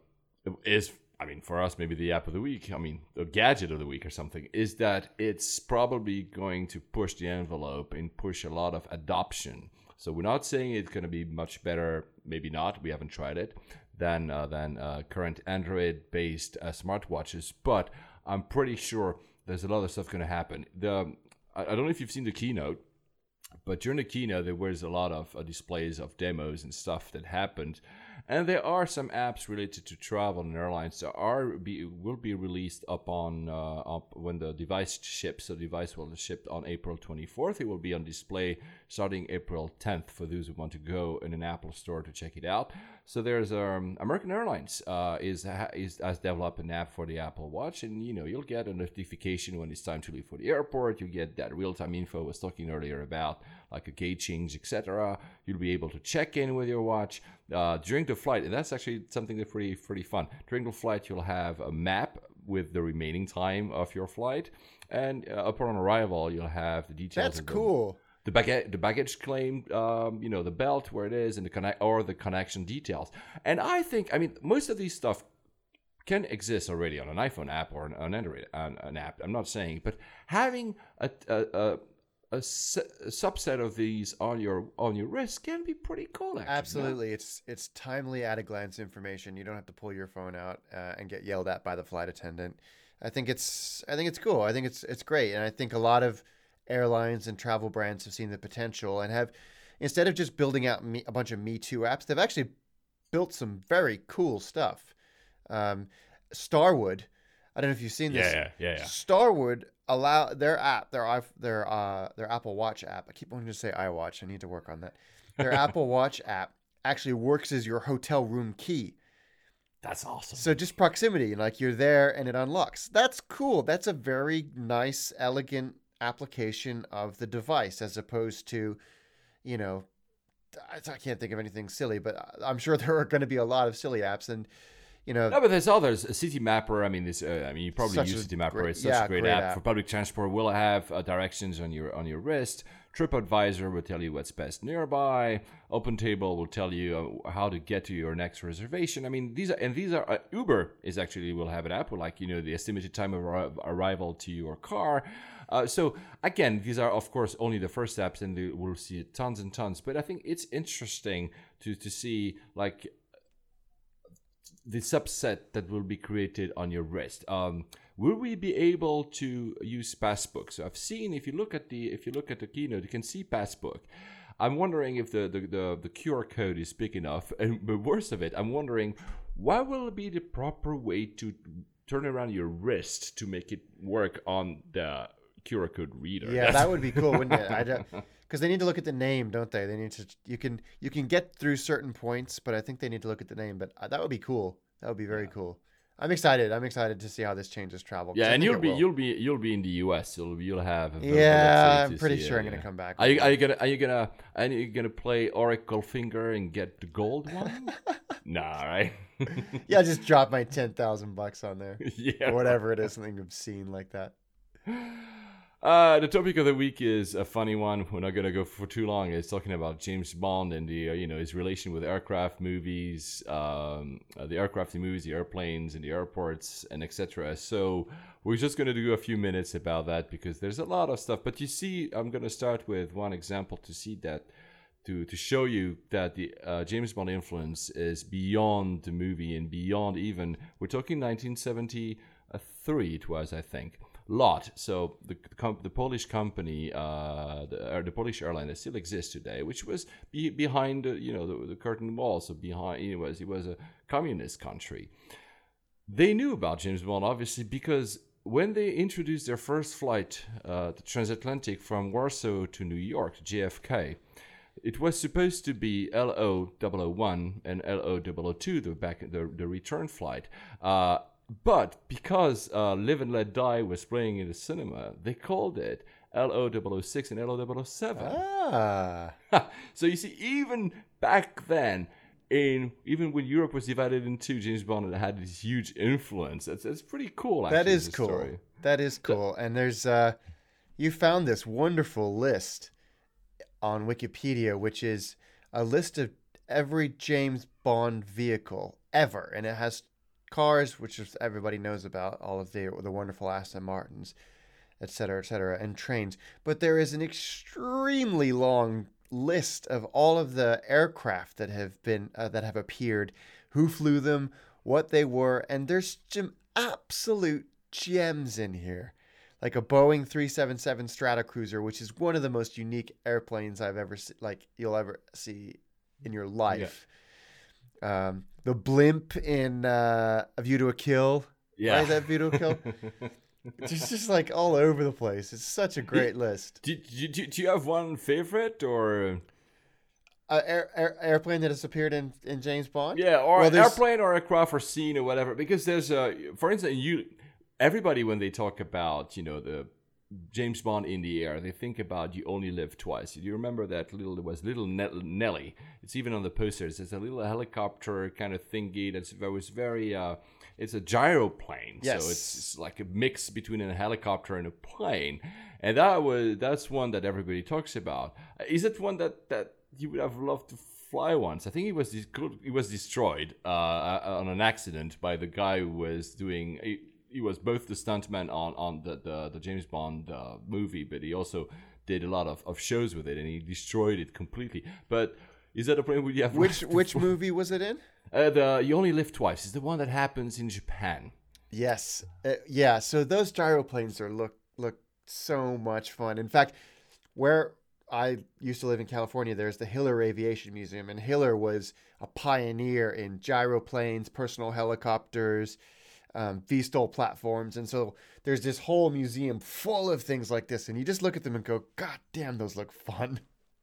is, I mean, for us maybe the app of the week. I mean, the gadget of the week or something is that it's probably going to push the envelope and push a lot of adoption. So we're not saying it's going to be much better. Maybe not. We haven't tried it than uh, than uh, current Android-based uh, smartwatches, but I'm pretty sure there's a lot of stuff going to happen. The I, don't know if you've seen the keynote, but during the keynote there was a lot of uh, displays of demos and stuff that happened, And there are some apps related to travel and airlines that are be, will be released upon uh, up when the device ships. The device will ship on April 24th. It will be on display starting April 10th for those who want to go in an Apple store to check it out. So there's um, American Airlines uh, is is has developed an app for the Apple Watch, and you know you'll get a notification when it's time to leave for the airport. You get that real time info I was talking earlier about, like a gate change, etc. You'll be able to check in with your watch uh, during the flight, and that's actually something that's pretty pretty fun. During the flight, you'll have a map with the remaining time of your flight, and uh, upon arrival, you'll have the details. That's cool. the baggage, the baggage claim, um, you know, the belt where it is, and the connect or the connection details. And I think, I mean, most of these stuff can exist already on an iPhone app or an, an Android an, an app. I'm not saying, but having a a, a, a, se- a subset of these on your on your wrist can be pretty cool. Actually, Absolutely, it's it's timely at a glance information. You don't have to pull your phone out uh, and get yelled at by the flight attendant. I think it's I think it's cool. I think it's it's great, and I think a lot of airlines and travel brands have seen the potential and have instead of just building out me, a bunch of Me Too apps, they've actually built some very cool stuff. Um, Starwood, I don't know if you've seen this. Yeah, yeah, yeah, yeah. Starwood allow their app, their their uh their Apple Watch app. I keep wanting to say iWatch. I need to work on that. Their Apple Watch app actually works as your hotel room key. That's awesome. So just proximity, like you're there and it unlocks. That's cool. That's a very nice, elegant application of the device as opposed to, you know, I I can't think of anything silly, but I'm sure there are going to be a lot of silly apps and you know, No, but there's others. A City Mapper. I mean, this. Uh, I mean, you probably use City Mapper. great- it's such yeah, a great, great app. app. for public transport. Will have uh, directions on your on your wrist. TripAdvisor will tell you what's best nearby. OpenTable will tell you uh, how to get to your next reservation. I mean, these are and these are uh, Uber is actually will have an app with like you know the estimated time of arrival to your car. Uh, so again, these are of course only the first steps, and we'll see tons and tons. But I think it's interesting to to see like the subset that will be created on your wrist. Um, will we be able to use Passbook? So I've seen if you look at the if you look at the keynote, you can see Passbook. I'm wondering if the the, the, the QR code is big enough, and the worst of it, I'm wondering what will be the proper way to turn around your wrist to make it work on the QR code reader. yeah, that would be cool, wouldn't it? I don't because they need to look at the name, don't they? They need to. You can you can get through certain points, but I think they need to look at the name. But uh, that would be cool. That would be very cool. I'm excited. I'm excited to see how this changes travel. Yeah, and you'll be will. you'll be you'll be in the U.S. You'll you'll have. a Yeah, I'm pretty sure it, I'm gonna come back Are you are you gonna are you gonna are you gonna play Oracle Finger and get the gold one? nah, right? yeah, just drop my ten thousand bucks on there, yeah. or whatever it is, something obscene like that. Uh, the topic of the week is a funny one. We're not gonna go for too long. It's talking about James Bond and the uh, you know his relation with aircraft movies, um, uh, the aircraft movies, the airplanes and the airports, and etc. So we're just gonna do a few minutes about that because there's a lot of stuff. But you see, I'm gonna start with one example to see that to to show you that the uh, James Bond influence is beyond the movie and beyond even. We're talking 1973. It was, I think. LOT. So the the Polish company, uh, the, or the Polish airline that still exists today, which was be- behind uh, you know the, the curtain wall. So behind it was it was a communist country. They knew about James Bond obviously because when they introduced their first flight, uh, the transatlantic from Warsaw to New York, JFK, it was supposed to be LO 001 and LO 002, the back the, the return flight. Uh, but because uh, Live and Let Die was playing in the cinema, they called it LO 006 and LO 007. Ah, so you see, even back then, in even when Europe was divided in two, James Bond had this huge influence. That's that's pretty cool. Actually, that is cool. Story. That is cool. And there's uh, you found this wonderful list on Wikipedia, which is a list of every James Bond vehicle ever, and it has cars, which is, everybody knows about, all of the the wonderful Aston Martins, et cetera, et cetera, and trains. But there is an extremely long list of all of the aircraft that have been uh, that have appeared, who flew them, what they were, and there's some absolute gems in here. Like a Boeing 377 Stratocruiser, which is one of the most unique airplanes I've ever se- like you'll ever see in your life. Um, the blimp in uh, A View to a Kill. Yeah. Right, that View to a Kill. it's just like all over the place. It's such a great list. Do, do, do, do you have one favorite or Uh, air, air, airplane that has appeared in, in James Bond. yeah, or Well, airplane or aircraft or scene or whatever? Because there's a, for instance, you everybody when they talk about you know the James Bond in the air, they think about you only live twice. Do you remember that little? There was little Ne- Nellie. It's even on the posters. It's a little helicopter kind of thingy that's that was very. Uh, it's a gyroplane, Yes. so it's, it's like a mix between a helicopter and a plane, and that was that's one that everybody talks about. Uh, Is it one that that you would have loved to fly once? I think it was it was destroyed uh, uh, on an accident by the guy who was doing. He, was both the stuntman on on the the, the James Bond uh, movie, but he also did a lot of, of shows with it, and he destroyed it completely. But is that a plane would you have Which which fly? movie was it in? Uh, the You Only Live Twice is the one that happens in Japan. Yes. Uh, yeah. So those gyroplanes are look look so much fun. In fact, where I used to live in California, there's the Hiller Aviation Museum, and Hiller was a pioneer in gyroplanes, personal helicopters, um, platforms, and so there's this whole museum full of things like this, and you just look at them and go, "God damn, those look fun."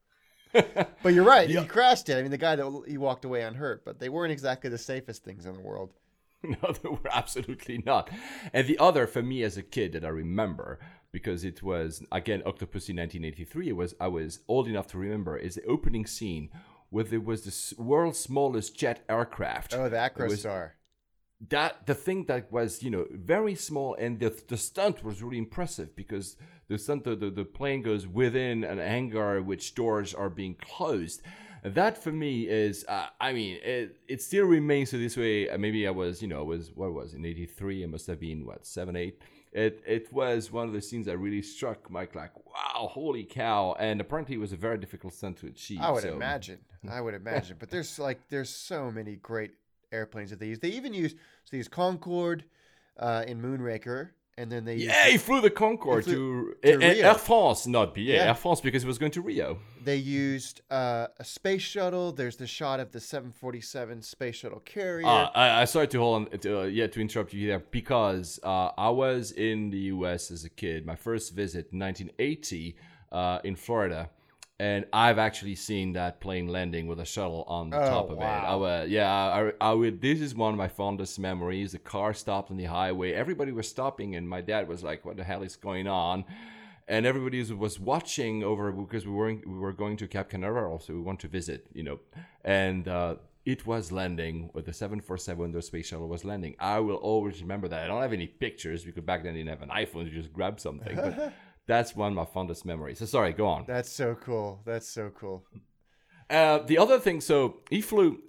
but you're right. He crashed it. I mean, the guy that he walked away unhurt, but they weren't exactly the safest things in the world. No, they were absolutely not. And the other for me as a kid that I remember because it was again Octopussy 1983. It was I was old enough to remember is the opening scene where there was the world's smallest jet aircraft. Oh, the Acrostar. That the thing that was you know very small and the, the stunt was really impressive because the stunt the, the, the plane goes within an hangar which doors are being closed. That for me is uh, i mean it, it still remains to this way. Uh, maybe i was you know I was what was in 83 i must have been what 7 8 it, it was one of the scenes that really struck Mike like wow holy cow. And apparently it was a very difficult stunt to achieve I would so- imagine. I would imagine. But there's like there's so many great airplanes that they use. They even use so they use Concorde uh, in Moonraker, and then they yeah, he flew the Concorde He to, to Rio. Air France, not BA, Yeah. Air France because it was going to Rio. they used uh, a space shuttle. There's the shot of the 747 space shuttle carrier. Uh, I, I sorry to hold on, to, uh, yeah, to interrupt you there because uh, I was in the U.S. as a kid. My first visit, 1980, uh, in Florida, and I've actually seen that plane landing with a shuttle on the Oh, top of it. I wow. was, yeah, I, I would. This is one of my fondest memories. The car stopped on the highway. Everybody was stopping, and my dad was like, "What the hell is going on?" and everybody was- watching over because we were we were going to Cap Canaveral, so we want to visit, you know, and uh, it was landing with the 747 the space shuttle was landing. I will always remember that. I don't have any pictures because back then they didn't have an iPhone to just grab something, but that's one of my fondest memories. So sorry, go on. That's so cool. That's so cool. Uh, the other thing, so he flew.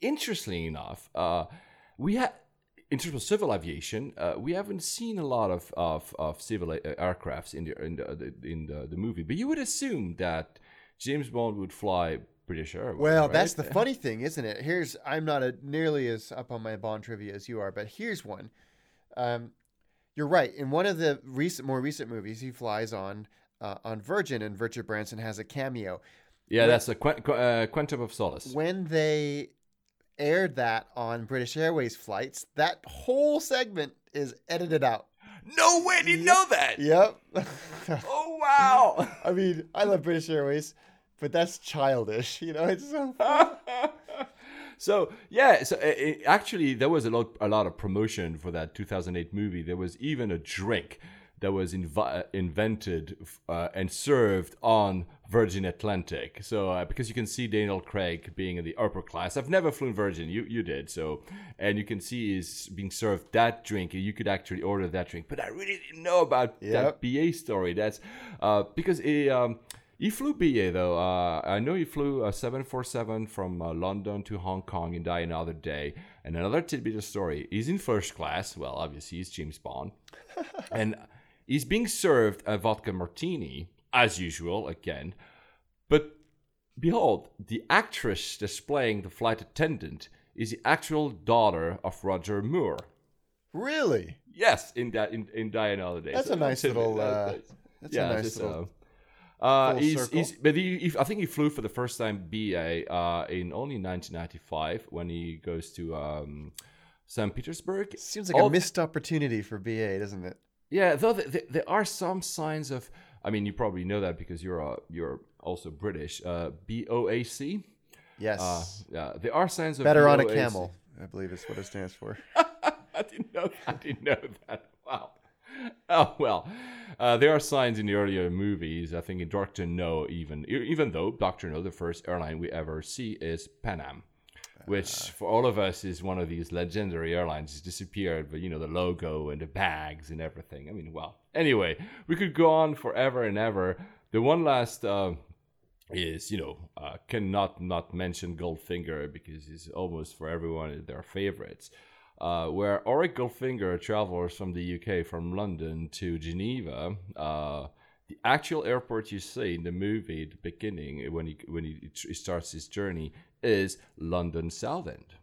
Interestingly enough, uh, we had in terms of civil aviation, uh, we haven't seen a lot of of, of civil uh, aircrafts in the in the in the, the movie. But you would assume that James Bond would fly British Airways. Well, right? that's the funny thing, isn't it? Here's I'm not a, nearly as up on my Bond trivia as you are, but here's one. Um, you're right. In one of the recent, more recent movies, he flies on uh, on Virgin, and Richard Branson has a cameo. yeah, that's a qu- uh, Quantum of Solace. When they aired that on British Airways flights, that whole segment is edited out. no way, didn't know that. Yep. Oh wow. I mean, I love British Airways, but that's childish. You know, it's so. So yeah, so uh, uh, actually there was a lot a lot of promotion for that 2008 movie. There was even a drink that was inv- uh, invented uh, and served on Virgin Atlantic. So uh, because you can see Daniel Craig being in the upper class. I've never flown Virgin. You you did. So and you can see is being served that drink. You could actually order that drink. But I really didn't know about Yep. that BA story. That's uh, because it, um, he flew BA though. Uh, I know he flew a 747 from uh, London to Hong Kong and died another day. And another tidbit of story: he's in first class. Well, obviously he's James Bond, and he's being served a vodka martini as usual again. But behold, the actress displaying the flight attendant is the actual daughter of Roger Moore. Really? Yes, in that in, in Die Another Day. That's So a nice little, uh, that's- yeah, a nice little. Uh, he's, he's, but he, he, I think he flew for the first time BA uh, in only 1995 when he goes to um, St. Petersburg. Seems like All- a missed opportunity for BA, doesn't it? Yeah, though th th there are some signs of. I mean, you probably know that because you're uh, you're also British. Uh, BOAC. Yes. Uh, yeah, there are signs of Better on a camel, I believe is what it stands for. I didn't know. I didn't know that. Wow. Oh well, uh, there are signs in the earlier movies. I think in Doctor No, even even though Doctor No, the first airline we ever see is Pan Am, which for all of us is one of these legendary airlines. It's disappeared, but you know the logo and the bags and everything. I mean, well. Anyway, we could go on forever and ever. The one last. Uh, is you know uh, cannot not mention Goldfinger because he's almost for everyone their favorites. Uh, where Auric Goldfinger travels from the UK from London to Geneva. Uh, the actual airport you see in the movie, at the beginning when he when he, he starts his journey, is London Southend.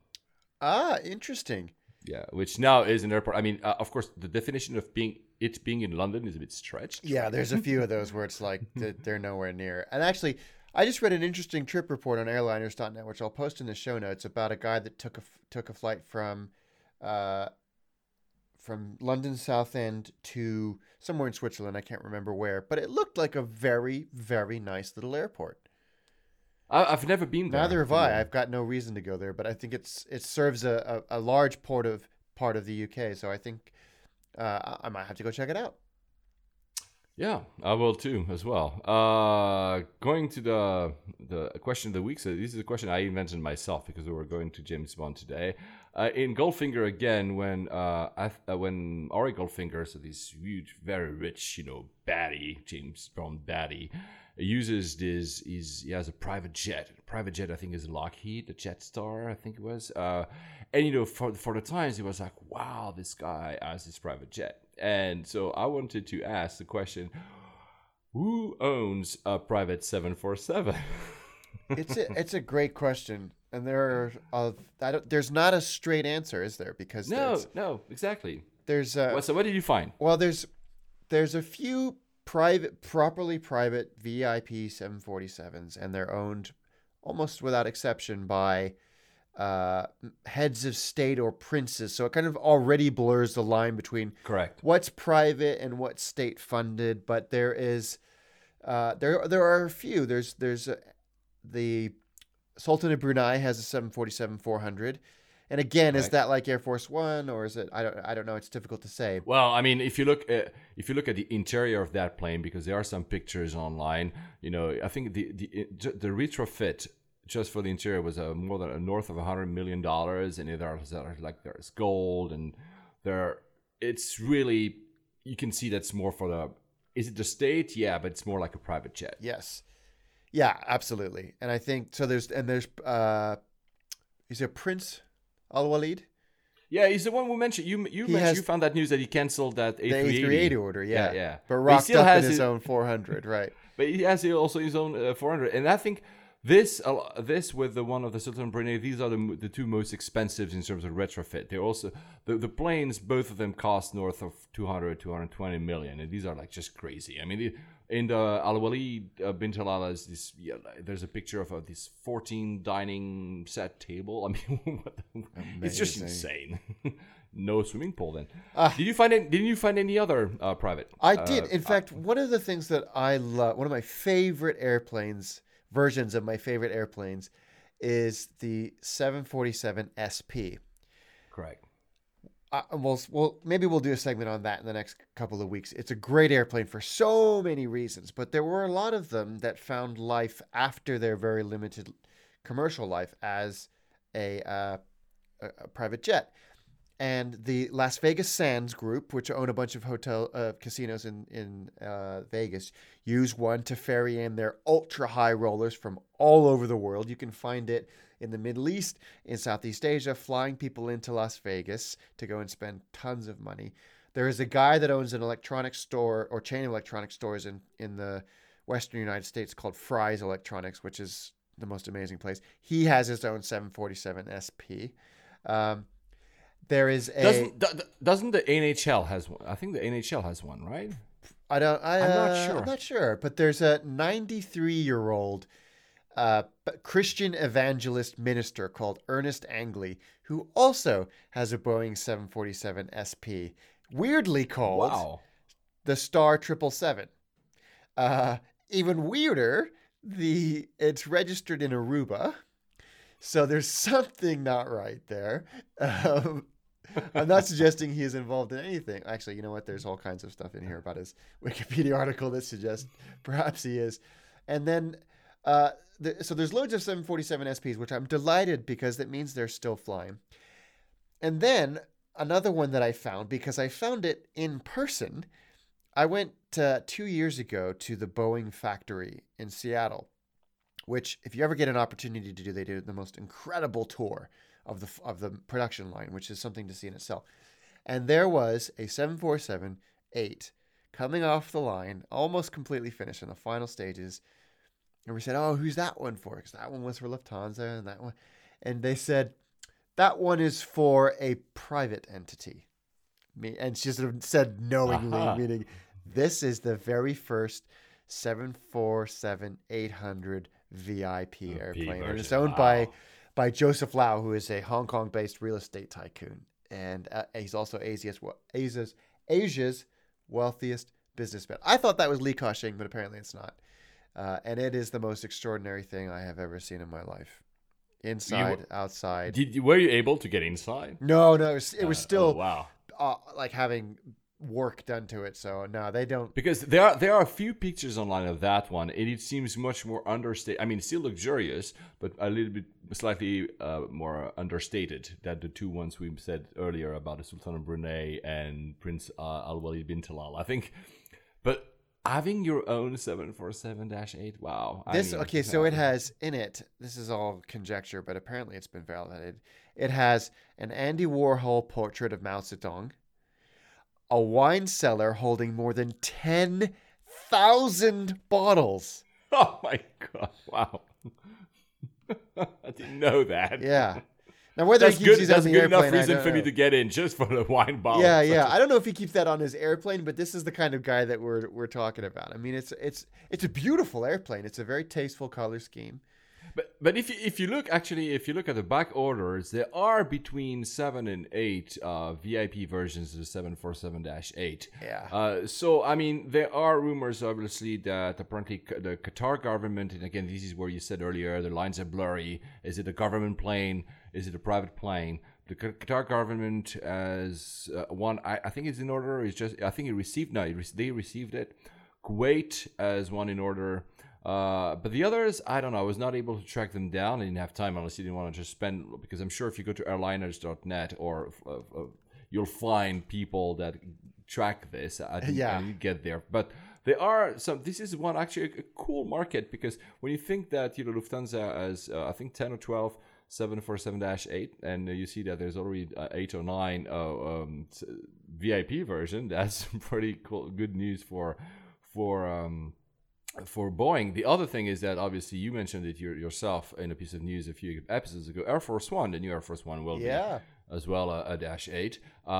ah, interesting. Yeah, which now is an airport. I mean, uh, of course, the definition of being it being in London is a bit stretched. Yeah, there's a few of those where it's like they're nowhere near. And actually, I just read an interesting trip report on airliners.net, which I'll post in the show notes about a guy that took a took a flight from uh, from London Southend to somewhere in Switzerland. I can't remember where, but it looked like a very very nice little airport. I, I've never been there. Neither have I. I've got no reason to go there, but I think it's it serves a, a, a large port of part of the UK, so I think uh, I- I might have to go check it out. Yeah, I will too as well. Uh, going to the the question of the week. So this is a question I invented myself because we were going to James Bond today. Uh, in Goldfinger again, when uh, uh when Auric Goldfinger, so this huge, very rich, you know, baddie, James Bond baddie, uses this. He's, he has a private jet. private jet, I think, is Lockheed, the Jetstar, I think it was. Uh, and you know, for for the times, it was like, wow, this guy has this private jet. And so I wanted to ask the question: Who owns a private seven four seven? it's a, it's a great question, and there are uh, I don't, there's not a straight answer, is there? Because No, no, exactly. there's uh, Well, so what did you find? well there's there's a few private properly private VIP 747s, and they're owned almost without exception by uh, heads of state or princes. So it kind of already blurs the line between Correct. what's private and what's state funded, but there is uh, there there are a few. There's there's uh the Sultan of Brunei has a 747 400, and again, is that like Air Force One or is it? I don't I don't know. It's difficult to say. Well, I mean, if you look at if you look at the interior of that plane, because there are some pictures online, you know, I think the the the retrofit just for the interior was uh, more than uh, north of a hundred million dollars, and there's like there's gold and there it's really you can see that's more for the is it the state? Yeah, but it's more like a private jet. Yes, yeah, absolutely. And I think so. There's and there's uh, is there Prince Al Walid? Yeah, he's the one who mentioned you. You mentioned has- you found that news that he canceled that The A380. A380 order, yeah, Yeah, yeah. But But rocked still up in has his his- own 400, right? But he has also his own uh, 400, and I think this uh, this with the one of the Sultan Brunei, these are the the two most expensive in terms of retrofit. They're also the the planes, both of them cost north of 200, 220 million, and these are like just crazy. I mean, the, in the Al Wali uh, bin Talala's, this yeah, there's a picture of uh, this 14 dining set table. I mean, what the, it's just insane. no swimming pool then. Ah. did you find it? Didn't you find any other uh, private? I uh, did. In fact, one of the things that I love, one of my favorite airplanes, versions of my favorite airplanes, is the 747 SP. correct. Uh, we'll, we'll, maybe we'll do a segment on that in the next couple of weeks. It's a great airplane for so many reasons, but there were a lot of them that found life after their very limited commercial life as a, uh, a, a private jet. And the Las Vegas Sands Group, which own a bunch of hotel uh, casinos in in uh, Vegas, use one to ferry in their ultra high rollers from all over the world. You can find it in the Middle East, in Southeast Asia, flying people into Las Vegas to go and spend tons of money. There is a guy that owns an electronics store or chain of electronic stores in in the Western United States called Fry's Electronics, which is the most amazing place. He has his own 747 SP. Um, there is a Doesn't do- do- doesn't the NHL has one? I think the NHL has one, right? I don't. I, I'm not uh, sure. I'm not sure. But there's a 93 year old uh, Christian evangelist minister called Ernest Angley, who also has a Boeing 747 SP, weirdly called Wow. the Star Triple Seven. Uh, even weirder, the it's registered in Aruba, so there's something not right there. Um, I'm not suggesting he is involved in anything. Actually, you know what? There's all kinds of stuff in here about his Wikipedia article that suggests perhaps he is. And then, uh, the, so there's loads of 747 SPs, which I'm delighted because that means they're still flying. And then another one that I found because I found it in person. I went uh, two years ago to the Boeing factory in Seattle, which, if you ever get an opportunity to do, they do the most incredible tour of the of the production line, which is something to see in itself. And there was a 747 8 coming off the line, almost completely finished in the final stages. And we said, "Oh, who's that one for?" Because that one was for Lufthansa, and that one, and they said that one is for a private entity. Me and she sort of said knowingly, Aha. meaning this is the very first 747 800 VIP airplane, and it's owned Wow. by Joseph Lau, who is a Hong Kong based real estate tycoon. And uh, he's also Asia's, Asia's, Asia's wealthiest businessman. I thought that was Li Ka-shing, but apparently it's not. Uh, and it is the most extraordinary thing I have ever seen in my life. Inside, outside. Did you, were you able to get inside? no, no, it was, it was Uh, still oh, wow. uh, like having work done to it. So no, they don't. Because there are there are a few pictures online of that one, and it seems much more understated. I mean, still luxurious, but a little bit slightly uh, more understated than the two ones we said earlier about the Sultan of Brunei and Prince uh, Al Walid bin Talal. I think, but having your own 747-8, wow. I This mean, okay, so it has in it. This is all conjecture, but apparently it's been validated. It has an Andy Warhol portrait of Mao Zedong, a wine cellar holding more than ten thousand bottles. Oh my god! Wow. I didn't know that. Yeah. Now whether That's he keeps good. That's on good the enough airplane, I reason for me to get in just for the wine bottle. Yeah, yeah. I don't know if he keeps that on his airplane, but this is the kind of guy that we're we're talking about. I mean, it's it's it's a beautiful airplane. It's a very tasteful color scheme. But but if you if you look actually if you look at the back orders, there are between seven and eight uh, VIP versions of the 747-8 Yeah. Uh, so I mean, there are rumors obviously that apparently the Qatar government, and again, this is where you said earlier the lines are blurry. Is it a government plane? Is it a private plane? The Qatar government as uh, one, I, I think it's in order. It's just I think it received no, it re- they received it. Kuwait as one in order. Uh, but the others, I don't know. I was not able to track them down. I didn't have time unless you didn't want to just spend. Because I'm sure if you go to airliners.net or uh, uh, you'll find people that track this. I didn't, Yeah. I didn't get there, but there are some. This is one actually a, a cool market because when you think that you know Lufthansa has uh, I think 10 or 12 747-8 and uh, you see that there's already uh, 8 or 9 uh, um, VIP version that's pretty cool good news for for um, for Boeing. The other thing is that obviously you mentioned it yourself in a piece of news a few episodes ago. Air Force One, the new Air Force One will Yeah. be as well a, a Dash Eight. Uh,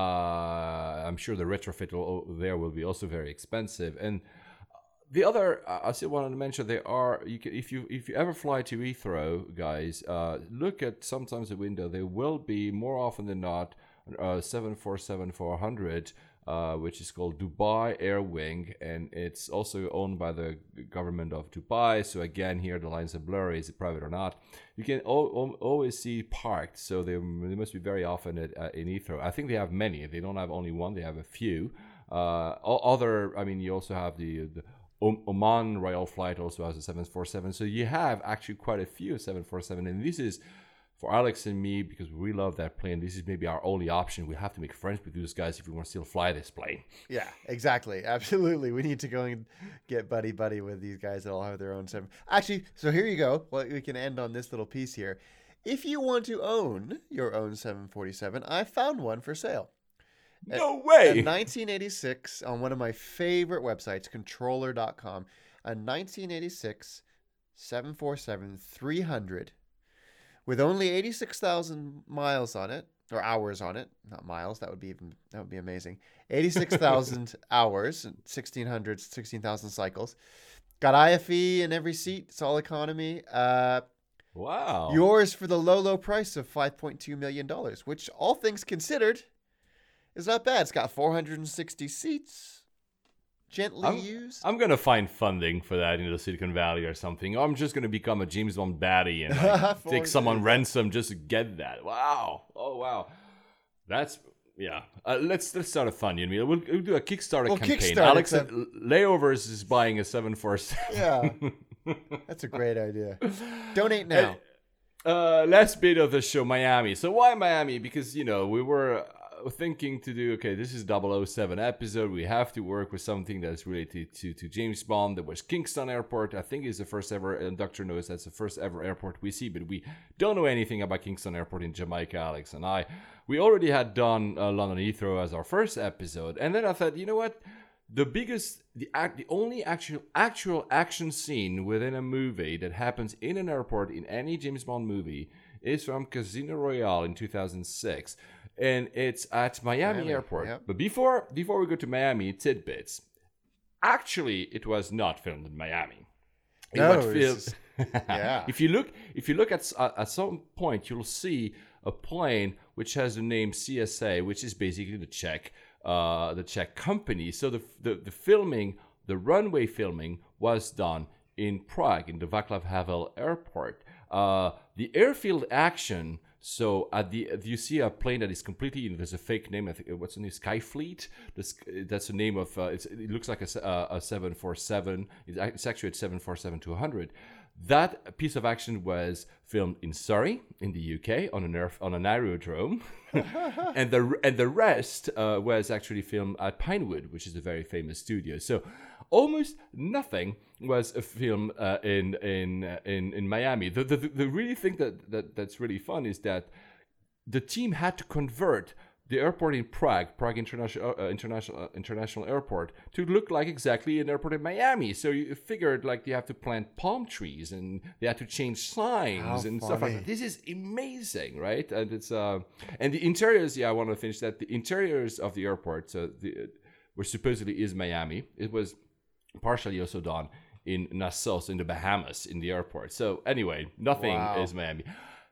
I'm sure the retrofit will, there will be also very expensive. And the other, uh, I still wanted to mention there are you can, if you if you ever fly to Heathrow, guys, uh, look at sometimes the window. There will be more often than not uh, seven four seven four hundred. Uh, which is called Dubai Air Wing, and it's also owned by the government of Dubai. So again, here the lines are blurry: is it private or not? You can al- always see parked, so they, they must be very often at, uh, in Heathrow. I think they have many. They don't have only one; they have a few. Uh, other, I mean, you also have the, the Oman Royal Flight also has a 747. So you have actually quite a few 747, and this is for Alex and me because we love that plane. This is maybe our only option. We have to make friends with these guys if we want to still fly this plane. Yeah, exactly. Absolutely. We need to go and get buddy buddy with these guys that all have their own seven. Actually, so here you go. Well, we can end on this little piece here. If you want to own your own 747, I found one for sale. No A way! 1986 on one of my favorite websites, controller.com. A 1986 747 300 with only 86,000 miles on it or hours on it, not miles. That would be even that would be amazing. Eighty six thousand hours, sixteen hundred, sixteen thousand cycles. Got IFE in every seat. It's all economy. Uh, Wow. Yours for the low, low price of five point two million dollars, which, all things considered, is not bad. It's got four hundred and sixty seats, gently I'm- used. I'm gonna find funding for that in the Silicon Valley or something. I'm just gonna become a James Bond baddie and like, take someone ransom just to get that. Wow. Oh wow. That's yeah. Uh, let's let's start a fund. You know, we'll, we'll do a Kickstarter Well, campaign. Kickstarter, Alex except- Layovers is buying a seven four seven. yeah, that's a great idea. Donate now. uh, last bit of the show, Miami. So why Miami? Because you know we were uh, thinking to do okay. This is 007 episode. We have to work with something that's related to to James Bond. There was Kingston Airport. I think is the first ever. And Doctor knows that's the first ever airport we see, but we don't know anything about Kingston Airport in Jamaica. Alex and I, we already had done uh, London Heathrow as our first episode, and then I thought, you know what? the biggest the act the only actual actual action scene within a movie that happens in an airport in any James Bond movie is from Casino Royale in 2006 and it's at Miami, Miami, Airport. yep. But before before we go to Miami tidbits actually it was not filmed in Miami. It No, filmed- yeah. if you look if you look at uh, at some point you'll see a plane which has the name CSA which is basically the Czech uh, the Czech company so the, the the filming the runway filming was done in Prague in the Václav Havel airport uh, the airfield action so at the you see a plane that is completely there's a fake name I think what's the name Skyfleet? That's that's the name of uh, it looks like a, uh, a 747 it's actually at 747 200 that piece of action was filmed in Surrey, in the UK, on an air, on an aerodrome, and the and the rest uh, was actually filmed at Pinewood, which is a very famous studio. So almost nothing was a film uh, in in uh, in in Miami. The, the the really thing that, that that's really fun is that the team had to convert the airport in Prague, Prague International uh, International uh, International Airport, to look like exactly an airport in Miami. So you figured like you have to plant palm trees and they had to change signs How and stuff like that. This is amazing, right? And it's uh, and the interiors. Yeah, I want to finish that. The interiors of the airport, so the which supposedly is Miami, it was partially also done in Nassau, in the Bahamas, in the airport. So anyway, nothing Wow. is Miami.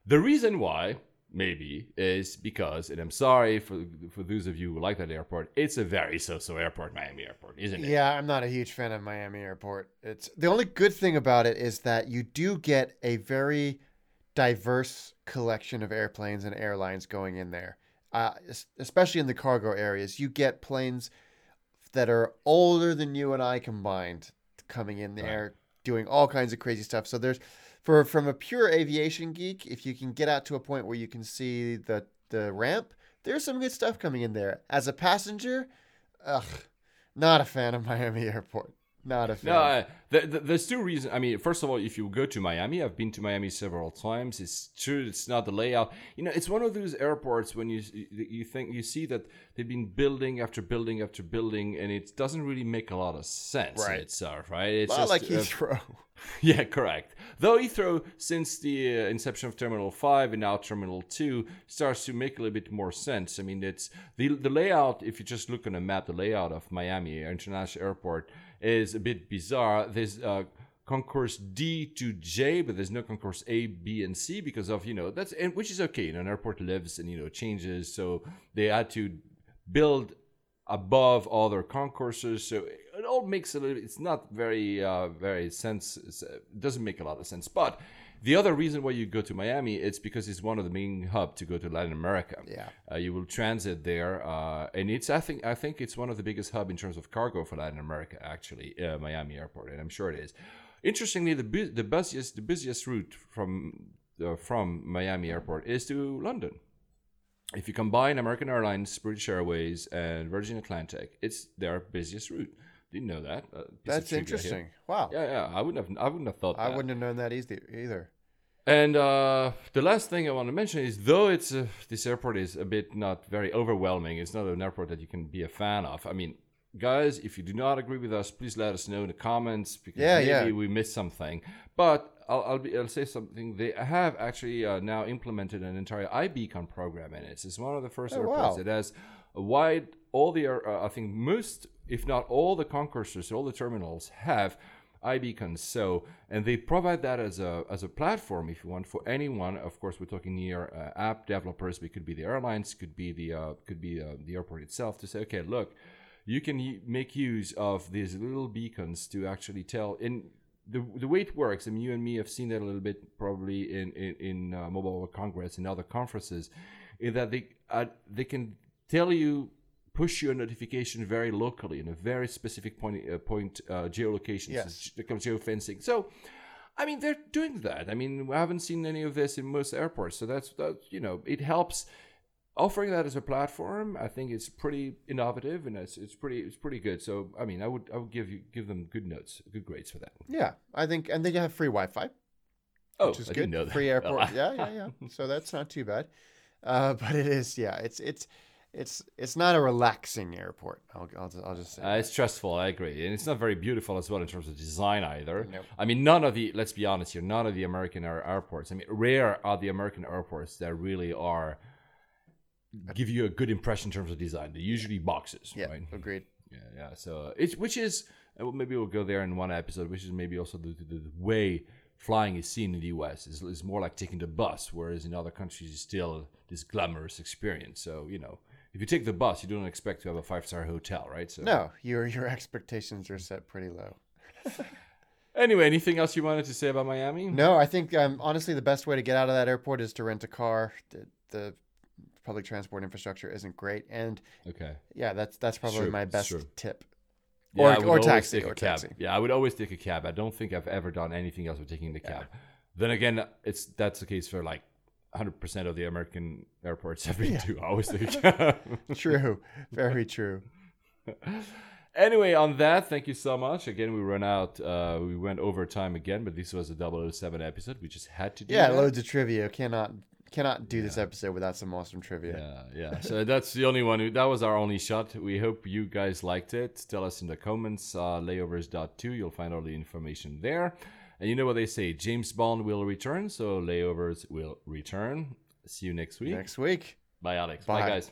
The reason why, maybe, is because, and I'm sorry for for those of you who like that airport, it's a very so-so airport, Miami Airport, isn't it? Yeah, I'm not a huge fan of Miami Airport. It's the only good thing about it is that you do get a very diverse collection of airplanes and airlines going in there. Uh, especially in the cargo areas, you get planes that are older than you and I combined coming in there doing all kinds of crazy stuff. So there's for from a pure aviation geek, if you can get out to a point where you can see the the ramp, there's some good stuff coming in there. As a passenger, ugh, not a fan of Miami Airport. Not a fan. No, uh, th- th- there's two reasons. I mean, first of all, if you go to Miami, I've been to Miami several times. It's true, it's not the layout. You know, it's one of those airports when you you think you see that they've been building after building after building, and it doesn't really make a lot of sense in itself, right? It's Not like uh, Heathrow. yeah, correct. Though Heathrow, since the uh, inception of Terminal Five and now Terminal Two, starts to make a little bit more sense. I mean, it's the the layout. If you just look on a map, the layout of Miami International Airport is a bit bizarre. There's uh, concourse D to J, but there's no concourse A, B, and C because of you know that's and which is okay. You know, An airport lives and you know changes, so they had to build above other concourses. So it all makes a little. It's not very uh, very sense. uh, It doesn't make a lot of sense. But the other reason why you go to Miami, it's because it's one of the main hub to go to Latin America. Yeah. Uh, you will transit there, uh, and it's I think I think it's one of the biggest hub in terms of cargo for Latin America. Actually, uh, Miami Airport, and I'm sure it is. Interestingly, the bu- the busiest the busiest route from uh, from Miami Airport is to London. If you combine American Airlines, British Airways, and Virgin Atlantic, it's their busiest route. Didn't know that. Uh, That's interesting. Wow. Yeah, yeah. I wouldn't have. I wouldn't have thought. That. I that. wouldn't have known that easy, either. And uh, the last thing I want to mention is, though it's uh, this airport is a bit not very overwhelming. It's not an airport that you can be a fan of. I mean, guys, if you do not agree with us, please let us know in the comments because Yeah, maybe yeah. we missed something. But I'll I'll, be, I'll say something. They have actually uh, now implemented an entire iBeacon program in it. It's one of the first Oh, airports wow. that has a wide. All the uh, I think most, if not all, the concourses, all the terminals have iBeacons. So and they provide that as a as a platform if you want for anyone. Of course, we're talking near uh, app developers. It could be the airlines, could be the uh, could be uh, the airport itself to say, okay, look, you can make use of these little beacons to actually tell in the, the way it works, I mean, you and me have seen that a little bit probably in in, in uh, Mobile World Congress and other conferences, is that they uh, they can tell you push your notification very locally in a very specific point uh, point uh, geolocation. Yes. So it geofencing. So. I mean, they're doing that. I mean, we haven't seen any of this in most airports, so that's that. You know, it helps offering that as a platform. I think it's pretty innovative and it's, it's pretty it's pretty good. So, I mean, I would I would give you give them good notes, good grades for that. Yeah, I think, and they have free Wi-Fi, Oh, which is I good. didn't know that. Free airport. yeah, yeah, yeah. So that's not too bad. Uh, but it is, yeah. It's it's it's it's not a relaxing airport. I'll I'll, I'll just say. Uh, it's stressful, I agree, and it's not very beautiful as well in terms of design either. No. I mean, none of the let's be honest here, none of the American air- airports. I mean, rare are the American airports that really are give you a good impression in terms of design. They're usually boxes, yeah, right? agreed. Yeah, yeah. So it's which is uh, maybe we'll go there in one episode, which is maybe also the, the, the way flying is seen in the U.S. is, is more like taking the bus, whereas in other countries it's still this glamorous experience. So you know, if you take the bus, you don't expect to have a five star hotel, right? So No, your your expectations are set pretty low. Anyway, anything else you wanted to say about Miami? No, I think um, honestly the best way to get out of that airport is to rent a car. The, the public transport infrastructure isn't great, and Okay. yeah, that's that's probably my best tip. Yeah, Or- or taxi, or cab. taxi. Yeah, I would always take a cab. I don't think I've ever done anything else with taking the cab. Then again, it's that's the case for like 100% of the American airports I've been to. I always take. True, very true. anyway, on that, thank you so much. Again, we run out. Uh, we went over time again, but this was a 007 episode. We just had to do Yeah, that. loads of trivia. Cannot cannot do this episode without some awesome trivia. Yeah, yeah. So that's the only one. That was our only shot. We hope you guys liked it. Tell us in the comments. Uh, layovers.to. You'll find all the information there. And you know what they say James Bond will return, so layovers will return. See you next week. Next week. Bye, Alex. Bye. Bye guys.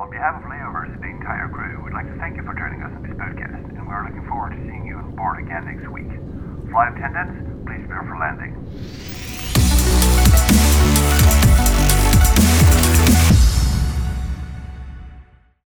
On behalf of Layovers, and the entire crew we'd like to thank you for joining us on this podcast, and we're looking forward to seeing you on board again next week. Flight attendants, please prepare for landing.